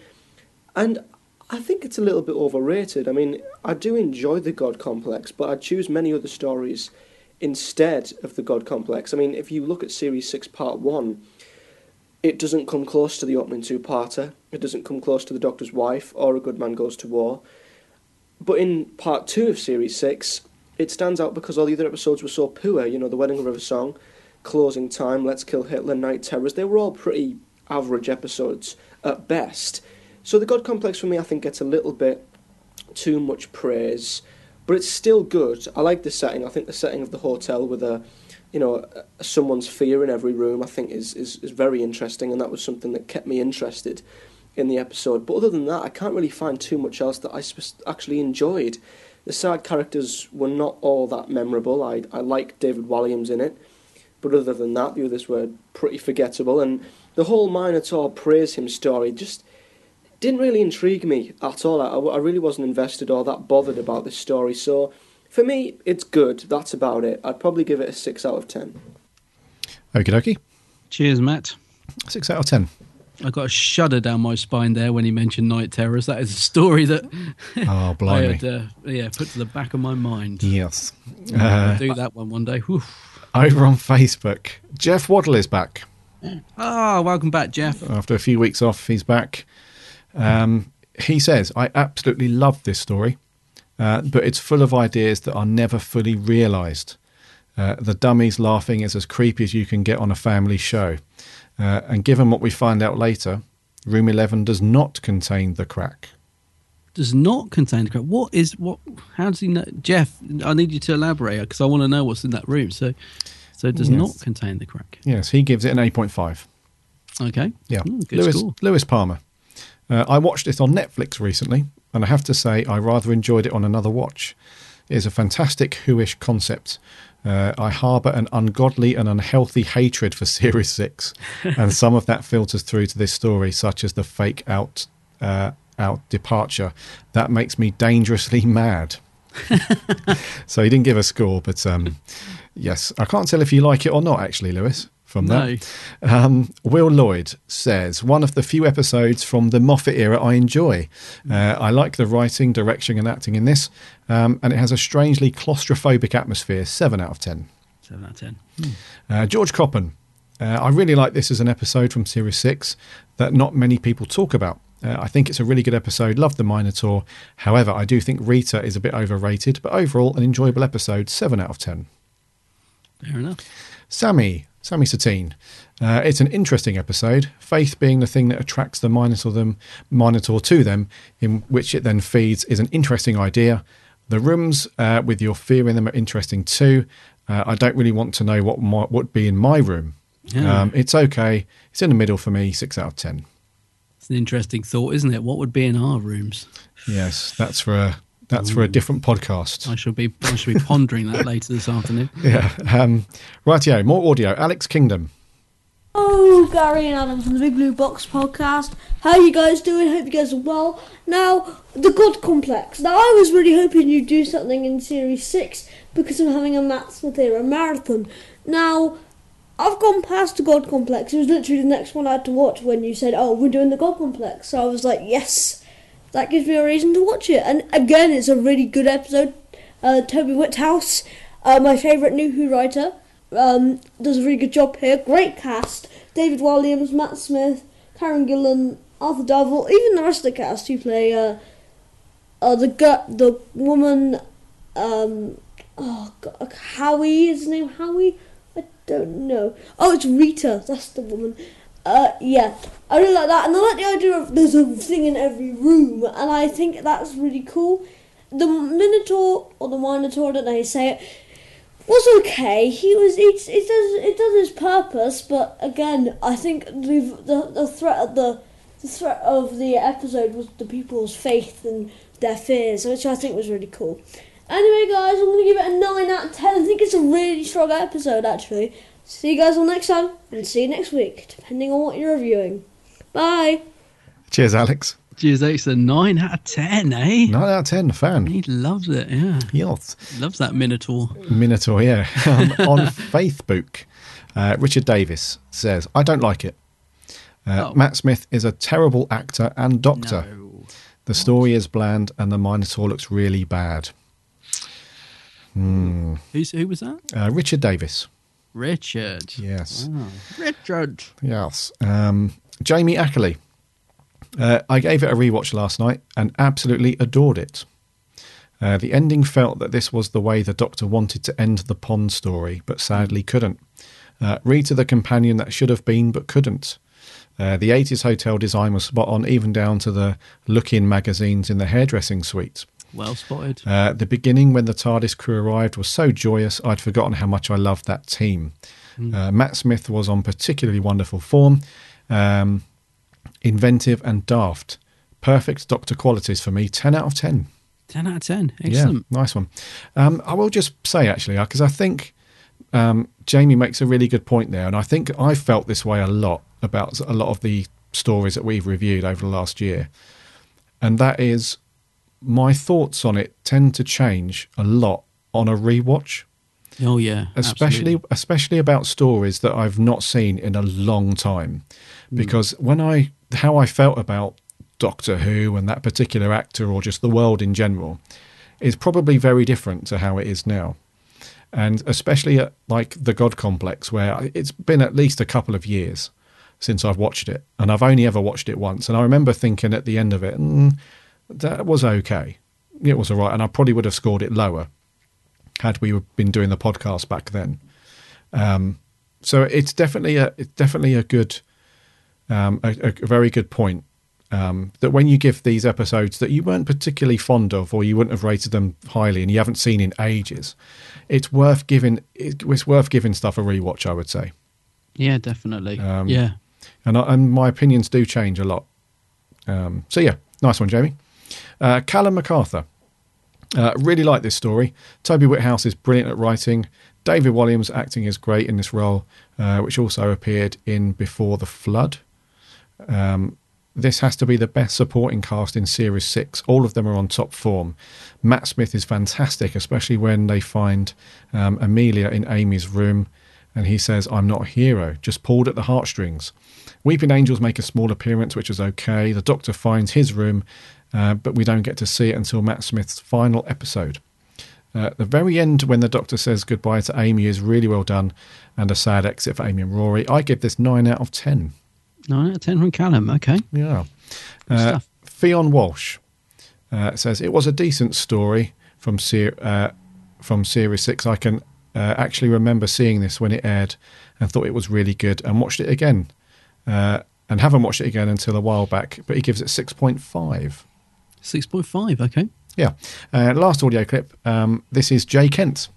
And I think it's a little bit overrated. I mean, I do enjoy the God Complex, but I'd choose many other stories instead of the God Complex. I mean, if you look at Series 6 Part 1, it doesn't come close to the opening two-parter. It doesn't come close to The Doctor's Wife or A Good Man Goes to War. But in Part 2 of Series 6, it stands out because all the other episodes were so poor. You know, The Wedding of River Song, Closing Time, Let's Kill Hitler, Night Terrors. They were all pretty average episodes at best. So The God Complex for me, I think, gets a little bit too much praise. But it's still good. I like the setting. I think the setting of the hotel with a you know, a- someone's fear in every room, I think is, is, is very interesting, and that was something that kept me interested in the episode. But other than that, I can't really find too much else that I actually enjoyed. The side characters were not all that memorable. I, I liked David Walliams in it, but other than that, the others were pretty forgettable. And the whole Minotaur praise him story just didn't really intrigue me at all. I, I really wasn't invested or that bothered about this story. So for me, it's good. That's about it. I'd probably give it a 6 out of 10. Okie dokie. Cheers, Matt. Six out of ten. I got a shudder down my spine there when he mentioned Night Terrors. That is a story that Oh, I blimey. had, uh, yeah, put to the back of my mind. Yes. I'll Uh, do that one one day. Whew. over on Facebook, Jeff Waddle is back. Ah, welcome back, Jeff. After a few weeks off, he's back. Um, he says, I absolutely love this story, uh, but it's full of ideas that are never fully realised. Uh, the dummies laughing is as creepy as you can get on a family show. Uh, and given what we find out later, Room 11 does not contain the crack. Does not contain the crack. What is what? How does he know? Jeff, I need you to elaborate because I want to know what's in that room. So, so it does Yes. not contain the crack. Yes, he gives it an 8.5. Okay. Yeah. Mm, good Lewis. Lewis Palmer. Uh, I watched it on Netflix recently, and I have to say I rather enjoyed it on another watch. It is a fantastic Who-ish concept. Uh, I harbour an ungodly and unhealthy hatred for Series 6, and some of that filters through to this story, such as the fake out uh, out departure. That makes me dangerously mad. so he didn't give a score, but um, yes, I can't tell if you like it or not, actually, Lewis, from that. Um, Will Lloyd says, one of the few episodes from the Moffat era I enjoy. Uh, I like the writing, direction, and acting in this, um, and it has a strangely claustrophobic atmosphere. 7 out of 10. Seven out of ten. Uh, George Coppen. Uh, I really like this as an episode from Series 6 that not many people talk about. Uh, I think it's a really good episode. Love the Minotaur. However, I do think Rita is a bit overrated, but overall, an enjoyable episode. 7 out of 10. Fair enough. Sammy, Sammy Satine. Uh, it's an interesting episode. Faith being the thing that attracts the Minotaur them, Minotaur to them, in which it then feeds, is an interesting idea. The rooms uh, with your fear in them are interesting too. Uh, I don't really want to know what my, would be in my room. Yeah. Um, it's okay. It's in the middle for me. Six out of ten. It's an interesting thought, isn't it? What would be in our rooms? Yes, that's for a that's for a different podcast. I shall be I shall be pondering that later this afternoon. Yeah. Um, rightio. More audio. Alex Kingston. Oh, Gary and Adam from the Big Blue Box podcast. How you guys doing? Hope you guys are well. Now, the God Complex. Now, I was really hoping you'd do something in Series 6 because I'm having a Matt Smith era marathon. Now, I've gone past the God Complex. It was literally the next one I had to watch when you said, oh, we're doing the God Complex. So I was like, yes, that gives me a reason to watch it. And again, it's a really good episode. Uh, Toby Whithouse, uh, my favourite New Who writer, um, does a really good job here. Great cast. David Walliams, Matt Smith, Karen Gillan, Arthur Darvill, even the rest of the cast who play uh, uh, the the woman, um, oh God, Howie is his name Howie? I don't know. Oh, it's Rita. That's the woman. Uh, yeah, I really like that, and I like the idea of there's a thing in every room, and I think that's really cool. The Minotaur or the Minotaur, I don't know how you say it, was okay. He was it, does it does its purpose, but again, I think the the, the threat of the the threat of the episode was the people's faith and their fears, which I think was really cool. Anyway, guys, I'm gonna give it a nine out of ten. I think it's a really strong episode, actually. See you guys all next time, and see you next week, depending on what you're reviewing. Bye. Cheers, Alex. Cheers, it's a nine out of ten, eh? Nine out of ten. Fan. He loves it. Yeah. Yes. Loves that Minotaur. Minotaur, yeah. Um, on Facebook, uh, Richard Davis says, I don't like it. Uh, Oh. Matt Smith is a terrible actor and doctor. The story is bland and the Minotaur looks really bad. Hmm. Who's, who was that? Uh, Richard Davis. Richard. Yes. Oh, Richard. Yes. Um, Jamie Ackley. Uh, I gave it a rewatch last night and absolutely adored it. Uh, the ending felt that this was the way the Doctor wanted to end the pond story, but sadly couldn't. Uh, Rita, the companion that should have been but couldn't. Uh, the 80s hotel design was spot on, even down to the look in magazines in the hairdressing suite. Well spotted. Uh, the beginning, when the TARDIS crew arrived, was so joyous, I'd forgotten how much I loved that team. Mm. Uh, Matt Smith was on particularly wonderful form, um, inventive and daft. Perfect Doctor qualities for me. 10 out of 10. 10 out of 10. Excellent. Yeah, nice one. Um, I will just say, actually, because I think um, Jamie makes a really good point there, and I think I felt this way a lot about a lot of the stories that we've reviewed over the last year, and that is my thoughts on it tend to change a lot on a rewatch, Oh, yeah. especially absolutely. especially about stories that I've not seen in a long time, Hmm. because when I how I felt about Doctor Who and that particular actor or just the world in general is probably very different to how it is now. And especially at like the God Complex, where it's been at least a couple of years since I've watched it, and I've only ever watched it once. And I remember thinking at the end of it, mm, that was okay. It was all right, and I probably would have scored it lower had we been doing the podcast back then. Um, so it's definitely a it's definitely a good, um, a, a very good point. Um, that when you give these episodes that you weren't particularly fond of, or you wouldn't have rated them highly, and you haven't seen in ages, it's worth giving. It's worth giving stuff a rewatch. I would say. Yeah, definitely. Um, yeah. and I, and my opinions do change a lot. Um, so yeah, nice one, Jamie. Uh, Callum MacArthur. Uh, really like this story. Toby Whithouse is brilliant at writing. David Walliams acting is great in this role, uh, which also appeared in Before the Flood. Um, this has to be the best supporting cast in Series 6. All of them are on top form. Matt Smith is fantastic, especially when they find um, Amelia in Amy's room and he says, I'm not a hero, just pulled at the heartstrings. Weeping Angels make a small appearance, which is okay. The Doctor finds his room, uh, but we don't get to see it until Matt Smith's final episode. Uh, the very end, when the Doctor says goodbye to Amy, is really well done and a sad exit for Amy and Rory. I give this 9 out of 10. 9 out of 10 from Callum. Okay. Yeah. Uh, stuff. Fionn Walsh uh, says it was a decent story from ser- uh, from series six. I can uh, actually remember seeing this when it aired and thought it was really good and watched it again. Uh, and haven't watched it again until a while back, but he gives it 6.5. 6.5, okay. Yeah. Uh, last audio clip. Um, this is Jay Kent.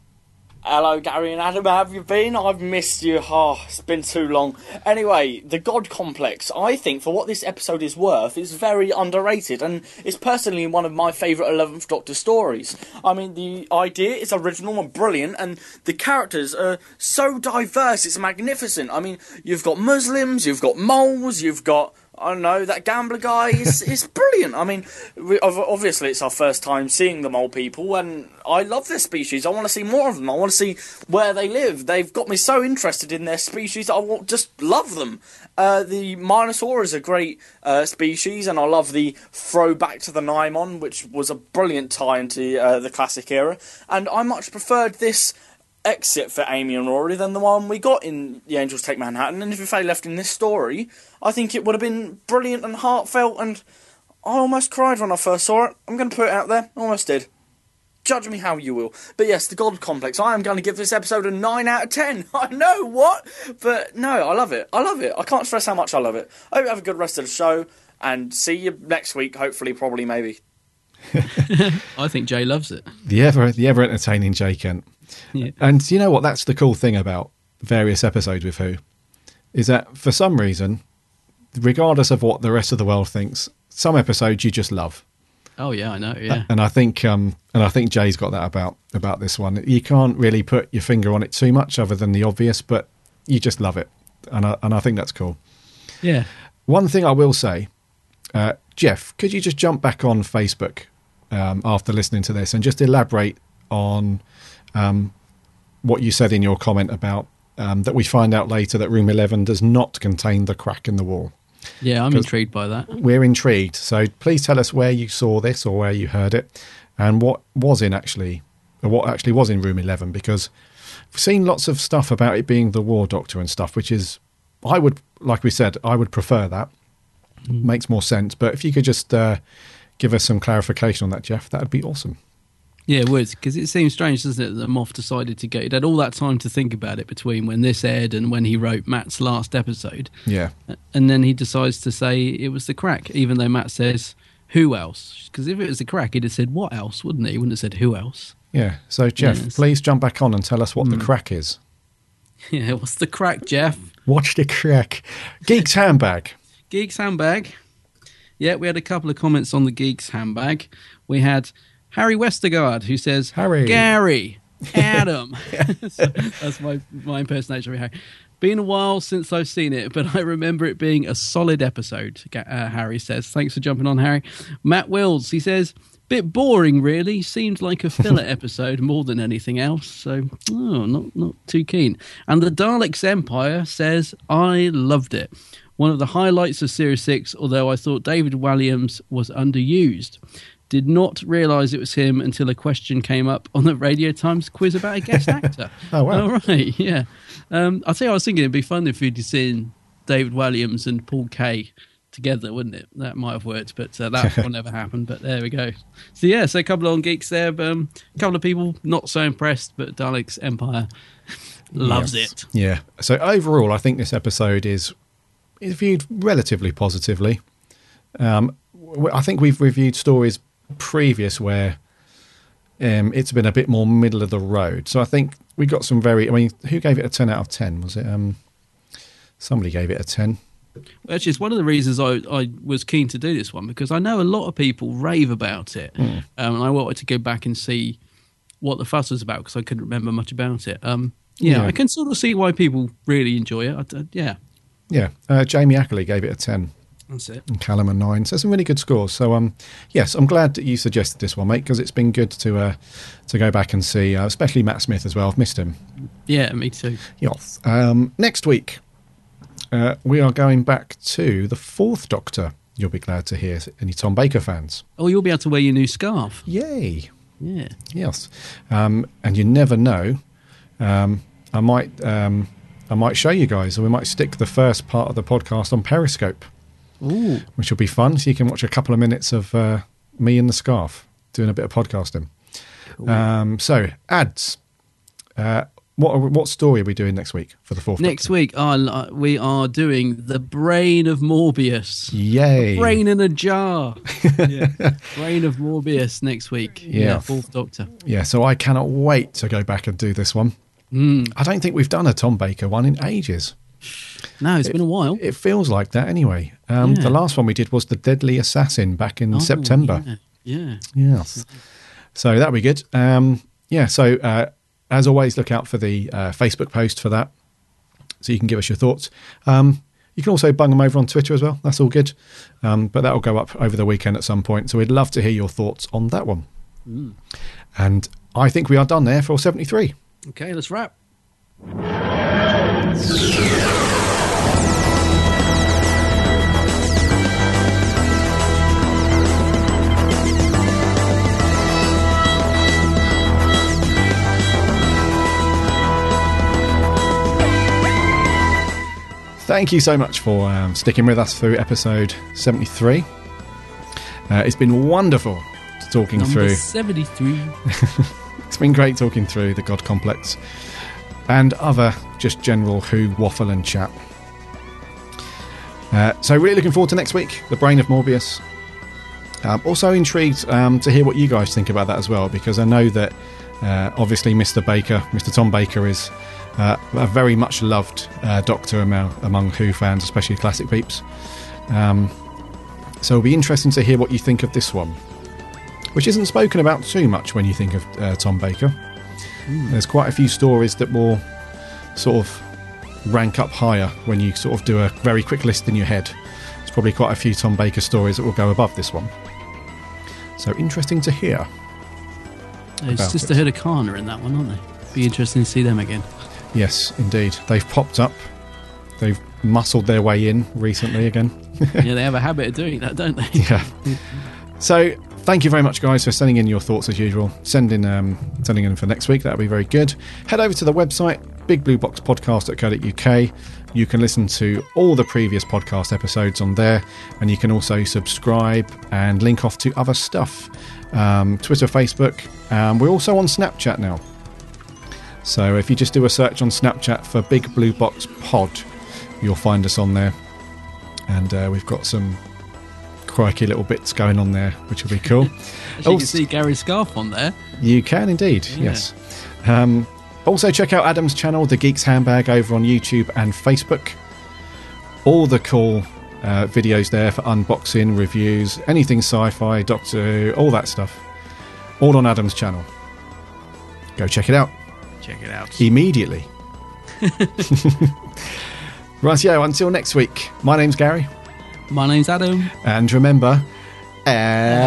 Hello, Gary and Adam. How have you been? I've missed you. Oh, it's been too long. Anyway, the God Complex, I think, for what this episode is worth, is very underrated and is personally one of my favourite 11th Doctor stories. I mean, the idea is original and brilliant, and the characters are so diverse, it's magnificent. I mean, you've got Muslims, you've got moles, you've got I don't know that gambler guy is is brilliant. I mean, we, obviously it's our first time seeing the mole people, and I love their species. I want to see more of them. I want to see where they live. They've got me so interested in their species. I want, just love them. Uh, the Minotaur is a great uh, species, and I love the throwback to the Nimon, which was a brilliant tie into uh, the classic era. And I much preferred this exit for Amy and Rory than the one we got in The Angels Take Manhattan. And if they left in this story, I think it would have been brilliant and heartfelt. And I almost cried when I first saw it. I'm going to put it out there. Almost did. Judge me how you will. But yes, the God Complex. I am going to give this episode a 9 out of 10. I know, what? But no, I love it. I love it. I can't stress how much I love it. I hope you have a good rest of the show. And see you next week, hopefully, probably, maybe. I think Jay loves it. The ever, the ever entertaining Jay Kent. Yeah. And you know what? That's the cool thing about various episodes with Who is that for some reason, regardless of what the rest of the world thinks, some episodes you just love. Oh yeah, I know. Yeah. And I think, um, and I think Jay's got that about about this one. You can't really put your finger on it too much, other than the obvious, but you just love it, and I, and I think that's cool. Yeah. One thing I will say, uh, Jeff, could you just jump back on Facebook um, after listening to this and just elaborate on um, what you said in your comment about um, that we find out later that room 11 does not contain the crack in the wall? Yeah, I'm intrigued by that. We're intrigued. So please tell us where you saw this or where you heard it and what was in actually, or what actually was in room 11 because we've seen lots of stuff about it being the war doctor and stuff, which is, I would, like we said, I would prefer that. Makes more sense. But if you could just uh, give us some clarification on that, Jeff, that would be awesome. Yeah, it would because it seems strange, doesn't it, that Moff decided to go. He had all that time to think about it between when this aired and when he wrote Matt's last episode, Yeah. and then he decides to say it was the crack, even though Matt says who else? Because if it was the crack, he'd have said what else, wouldn't he? He wouldn't have said who else. Yeah. So, Jeff, Yes. please jump back on and tell us what the Hmm. crack is. Yeah, what's the crack, Jeff? Watch the crack. Geek's handbag. Geeks handbag. Yeah, we had a couple of comments on the Geeks handbag. We had Harry Westergaard who says, Harry. Gary, Adam. So that's my, my impersonation of Harry. Been a while since I've seen it, but I remember it being a solid episode, uh, Harry says. Thanks for jumping on, Harry. Matt Wills, he says, bit boring, really. Seemed like a filler episode more than anything else. So, oh, not, not too keen. And the Daleks Empire says, I loved it. One of the highlights of Series 6, although I thought David Walliams was underused. Did not realise it was him until a question came up on the Radio Times quiz about a guest actor. Oh, wow. All right, yeah. Um, I'll tell you, I was thinking it'd be fun if we'd seen David Walliams and Paul Kaye together, wouldn't it? That might have worked, but uh, that will never happen. But there we go. So, yeah, so a couple on geeks there. but, Um, a couple of people not so impressed, but Daleks Empire loves Yes. it. Yeah. So overall, I think this episode is is viewed relatively positively. Um, I think we've reviewed stories previous where um, it's been a bit more middle of the road. So I think we got some very. I mean, who gave it a ten out of ten? Was it? Um, somebody gave it a ten. Actually, it's one of the reasons I, I was keen to do this one because I know a lot of people rave about it. Mm. Um, and I wanted to go back and see what the fuss was about because I couldn't remember much about it. Um, yeah, Yeah. I can sort of see why people really enjoy it. I, I- yeah, Yeah. Uh, Jamie Ackley gave it a ten. That's it. and Callum a nine. So some really good scores. So um, yes, I'm glad that you suggested this one, mate, because it's been good to uh, to go back and see, uh, especially Matt Smith as well. I've missed him. Yeah, me too. Yes. Um, next week, uh, we are going back to the Fourth Doctor. You'll be glad to hear any Tom Baker fans. Oh, you'll be able to wear your new scarf. Yay! Yeah. Yes, um, and you never know. Um, I might um, I might show you guys, or we might stick the first part of the podcast on Periscope. Ooh. which will be fun. So you can watch a couple of minutes of uh, me in the scarf doing a bit of podcasting. Um, so ads. Uh, what what story are we doing next week for the fourth? Next week, uh, we are doing the brain of Morbius. Yay! A brain in a jar. yeah. Brain of Morbius next week. Yeah. Yeah, fourth Doctor. Yeah, so I cannot wait to go back and do this one. Mm. I don't think we've done a Tom Baker one in ages. No, it's It- been a while. It feels like that anyway. Um, Yeah. The last one we did was the Deadly Assassin back in Oh, September. Yeah. yeah. Yes. So that'll be good. Um, yeah. So uh, as always, look out for the uh, Facebook post for that, so you can give us your thoughts. Um, you can also bung them over on Twitter as well. That's all good. Um, but that will go up over the weekend at some point. So we'd love to hear your thoughts on that one. Mm. And I think we are done there for seventy three. Okay, let's wrap. Thank you so much for um, sticking with us through episode 73. Uh, it's been wonderful talking Number through. 73. It's been great talking through the God Complex and other just general Who waffle and chat. Uh, so, really looking forward to next week, The Brain of Morbius. Um, also intrigued um, to hear what you guys think about that as well, because I know that uh, obviously Mr. Baker, Mr. Tom Baker, is uh, a very much loved uh, Doctor among, among Who fans, especially classic peeps. Um, so, it'll be interesting to hear what you think of this one, which isn't spoken about too much when you think of uh, Tom Baker. There's quite a few stories that will sort of rank up higher when you sort of do a very quick list in your head. There's probably quite a few Tom Baker stories that will go above this one. So interesting to hear. It's just it. ahead of Kana in that one, aren't they? Be interesting to see them again. Yes, indeed. They've popped up. They've muscled their way in recently again. yeah, they have a habit of doing that, don't they? yeah. So thank you very much, guys, for sending in your thoughts as usual. Send in, um, sending in for next week. That'll be very good. Head over to the website bigblueboxpodcast.co.uk. You can listen to all the previous podcast episodes on there, and you can also subscribe and link off to other stuff. Um, Twitter, Facebook. Um, we're also on Snapchat now. So if you just do a search on Snapchat for Big Blue Box Pod, you'll find us on there. And uh, we've got some crikey little bits going on there, which will be cool. As you can see Gary's scarf on there. you can indeed, Yeah. yes. Um, also, check out Adam's channel, The Geeks Handbag, over on YouTube and Facebook. All the cool uh, videos there for unboxing, reviews, anything sci fi, Doctor Who, all that stuff. All on Adam's channel. Go check it out Check it out. immediately. right, yeah, until next week, my name's Gary. My name's Adam. And remember, Allons-y!